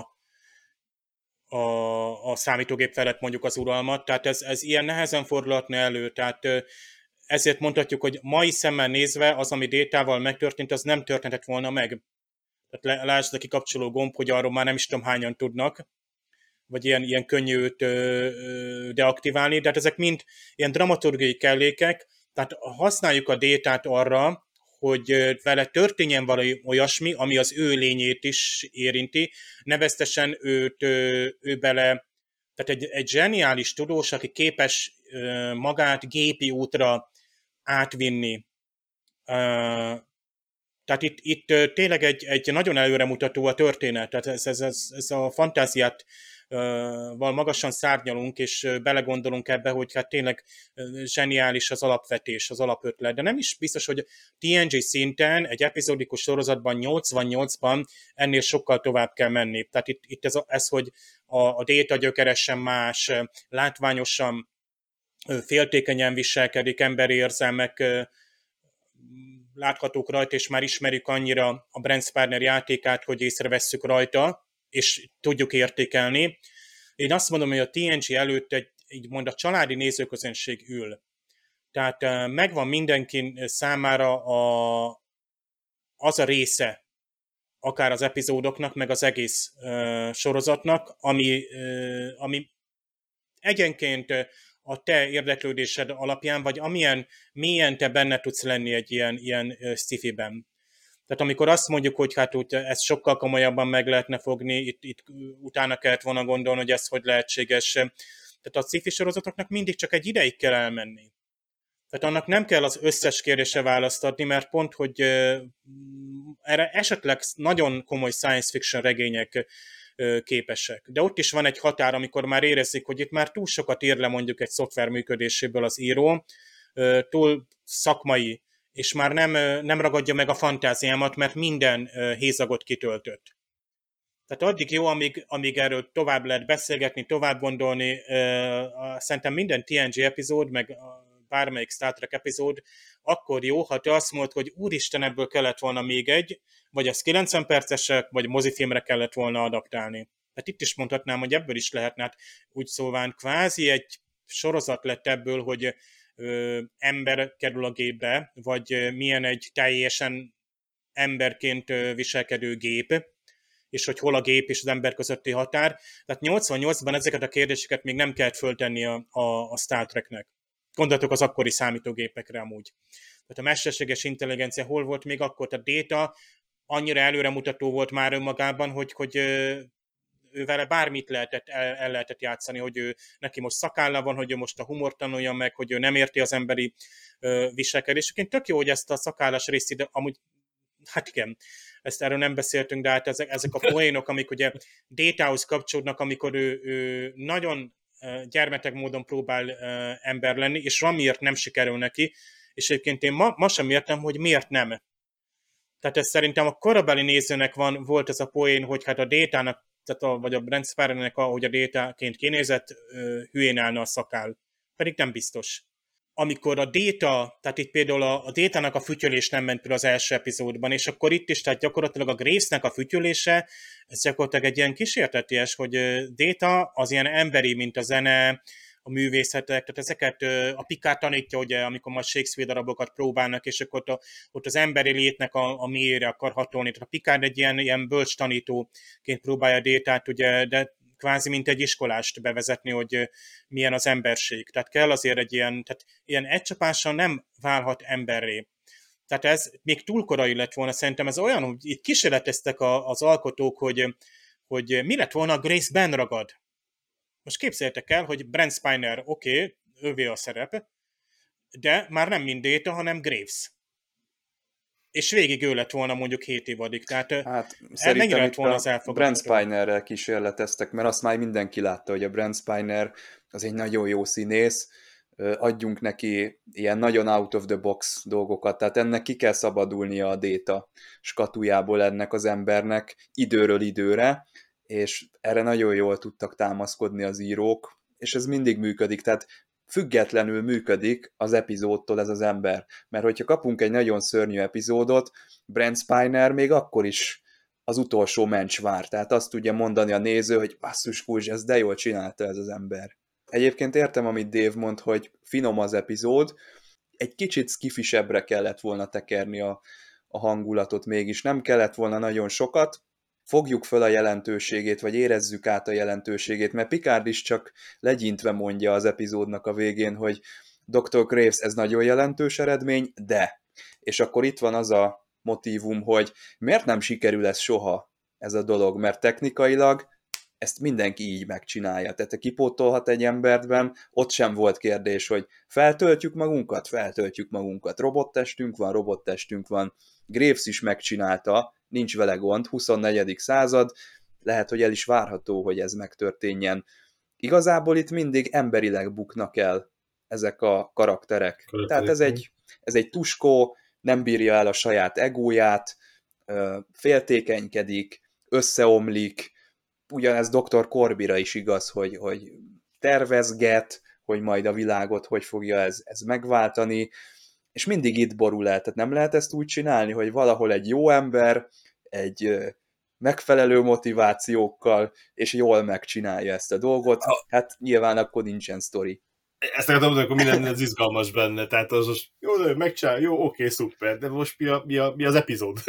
a, a számítógép felett mondjuk az uralmat, tehát ez, ez ilyen nehezen fordulhatna elő, tehát ezért mondhatjuk, hogy mai szemmel nézve az, ami détával megtörtént, az nem történhetett volna meg. Tehát lásd a kikapcsoló gomb, hogy arról már nem is tudom hányan tudnak, vagy ilyen, ilyen könnyű deaktiválni, de hát ezek mind ilyen dramaturgiai kellékek, tehát használjuk a détát arra, hogy vele történjen valami olyasmi, ami az ő lényét is érinti, neveztesen őt, ő bele, tehát egy, egy zseniális tudós, aki képes magát gépi útra átvinni. Tehát itt, itt tényleg egy, egy nagyon előremutató a történet, tehát ez, ez, ez, ez a fantáziát val magasan szárnyalunk, és belegondolunk ebbe, hogy hát tényleg zseniális az alapvetés, az alapötlet. De nem is biztos, hogy TNG szinten egy epizódikus sorozatban 88-ban ennél sokkal tovább kell menni. Tehát itt, itt ez, ez, hogy a, a déta gyökeresen más, látványosan féltékenyen viselkedik, emberi érzelmek láthatók rajta, és már ismerjük annyira a Brent Spiner játékát, hogy észrevesszük rajta, és tudjuk értékelni. Én azt mondom, hogy a TNG előtt egy, így mond a családi nézőközönség ül. Tehát megvan mindenki számára a, az a része, akár az epizódoknak, meg az egész uh, sorozatnak, ami, uh, ami egyenként a te érdeklődésed alapján, vagy amilyen mélyen te benne tudsz lenni egy ilyen, ilyen sci-fi-ben. Tehát amikor azt mondjuk, hogy hát úgy, ezt sokkal komolyabban meg lehetne fogni, itt, itt utána kellett volna gondolni, hogy ez hogy lehetséges. Tehát a sci sorozatoknak mindig csak egy ideig kell elmenni. Tehát annak nem kell az összes kérdése választ adni, mert pont, hogy erre esetleg nagyon komoly science fiction regények képesek. De ott is van egy határ, amikor már érezik, hogy itt már túl sokat ír le mondjuk egy szoftver működéséből az író, túl szakmai és már nem, nem ragadja meg a fantáziámat, mert minden hézagot kitöltött. Tehát addig jó, amíg, amíg erről tovább lehet beszélgetni, tovább gondolni. Szerintem minden TNG epizód, meg bármelyik Star Trek epizód, akkor jó, ha te azt mondod, hogy úristen, ebből kellett volna még egy, vagy az 90 percesek, vagy mozifilmre kellett volna adaptálni. Tehát itt is mondhatnám, hogy ebből is lehetne, hát úgy szóván kvázi egy sorozat lett ebből, hogy ö, ember kerül a gépbe, vagy milyen egy teljesen emberként viselkedő gép, és hogy hol a gép és az ember közötti határ. Tehát 88-ban ezeket a kérdéseket még nem kellett föltenni a, a, a Star Treknek. Gondoltok az akkori számítógépekre amúgy. Tehát a mesterséges intelligencia hol volt még akkor? Tehát data annyira előremutató volt már önmagában, hogy, hogy ő vele bármit lehetett, el, el lehetett játszani, hogy ő neki most szakálla van, hogy ő most a humor tanulja meg, hogy ő nem érti az emberi ö, viselkedést. Én tök jó, hogy ezt a szakállas részt ide, amúgy hát igen, ezt erről nem beszéltünk, de hát ezek, ezek a poénok, amik ugye Détához kapcsolódnak, amikor ő, ő nagyon gyermetek módon próbál ember lenni, és valamiért nem sikerül neki, és egyébként én ma, ma sem értem, hogy miért nem. Tehát ez szerintem a korabeli nézőnek van, volt ez a poén, hogy hát a détának, tehát a, vagy a Brent Sparrow-nek, ahogy a détaként kinézett, hülyén állna a szakál. Pedig nem biztos amikor a déta, tehát itt például a, a détának a fütyölés nem ment az első epizódban, és akkor itt is, tehát gyakorlatilag a Gravesnek a fütyölése, ez gyakorlatilag egy ilyen kísérteties, hogy déta az ilyen emberi, mint a zene, a művészetek, tehát ezeket a Pikát tanítja, ugye, amikor majd Shakespeare darabokat próbálnak, és akkor ott, a, ott az emberi létnek a, a mélyére akar hatolni. Tehát a Pikát egy ilyen, ilyen bölcs tanítóként próbálja a détát, ugye, de kvázi mint egy iskolást bevezetni, hogy milyen az emberség. Tehát kell azért egy ilyen, tehát ilyen egycsapással nem válhat emberré. Tehát ez még túl korai lett volna, szerintem ez olyan, hogy itt kísérleteztek a, az alkotók, hogy, hogy mi lett volna, Grace Ben ragad. Most képzeljétek el, hogy Brent Spiner, oké, okay, ővé a szerep, de már nem mind hanem Graves és végig ő lett volna mondjuk 7 évadig. Tehát hát, szerintem lett volna az Brent Spinerrel kísérleteztek, mert azt már mindenki látta, hogy a Brent Spiner az egy nagyon jó színész, adjunk neki ilyen nagyon out of the box dolgokat, tehát ennek ki kell szabadulnia a déta skatujából ennek az embernek időről időre, és erre nagyon jól tudtak támaszkodni az írók, és ez mindig működik, tehát függetlenül működik az epizódtól ez az ember. Mert hogyha kapunk egy nagyon szörnyű epizódot, Brent Spiner még akkor is az utolsó mencs vár. Tehát azt tudja mondani a néző, hogy basszus kulcs, ez de jól csinálta ez az ember. Egyébként értem, amit Dave mond, hogy finom az epizód, egy kicsit skifisebbre kellett volna tekerni a, a hangulatot mégis. Nem kellett volna nagyon sokat, fogjuk föl a jelentőségét, vagy érezzük át a jelentőségét, mert Picard is csak legyintve mondja az epizódnak a végén, hogy Dr. Graves, ez nagyon jelentős eredmény, de. És akkor itt van az a motívum, hogy miért nem sikerül ez soha, ez a dolog, mert technikailag ezt mindenki így megcsinálja. Tehát kipótolhat egy emberben, ott sem volt kérdés, hogy feltöltjük magunkat, feltöltjük magunkat, robottestünk van, robottestünk van. Graves is megcsinálta, nincs vele gond, 24. század, lehet, hogy el is várható, hogy ez megtörténjen. Igazából itt mindig emberileg buknak el ezek a karakterek. Karakterik. Tehát ez egy, ez egy tuskó, nem bírja el a saját egóját, féltékenykedik, összeomlik, ugyanez dr. Korbira is igaz, hogy, hogy tervezget, hogy majd a világot hogy fogja ez, ez megváltani, és mindig itt borul el, tehát nem lehet ezt úgy csinálni, hogy valahol egy jó ember, egy megfelelő motivációkkal, és jól megcsinálja ezt a dolgot, hát nyilván akkor nincsen sztori. Ezt akartam mondani, akkor mi lenne az izgalmas benne, tehát az most jó, de megcsinál, jó, oké, szuper, de most mi, a, mi, a, mi az epizód? (laughs)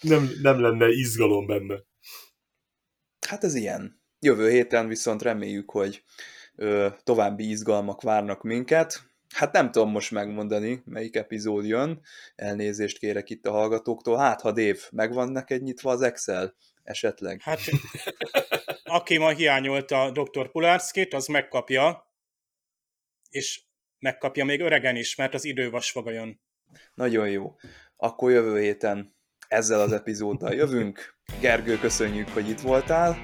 nem, nem lenne izgalom benne. Hát ez ilyen. Jövő héten viszont reméljük, hogy ö, további izgalmak várnak minket. Hát nem tudom most megmondani, melyik epizód jön. Elnézést kérek itt a hallgatóktól. Hát, ha Dév, megvan neked nyitva az Excel? Esetleg. Hát, (laughs) aki ma hiányolta Dr. Pulárszkét, az megkapja, és megkapja még öregen is, mert az idő vasvaga jön. Nagyon jó. Akkor jövő héten ezzel az epizóddal jövünk. Gergő, köszönjük, hogy itt voltál.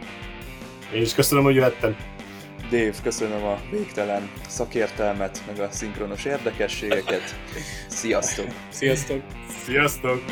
Én is köszönöm, hogy jöttem. Dave, köszönöm a végtelen szakértelmet, meg a szinkronos érdekességeket. Sziasztok! Sziasztok! Sziasztok!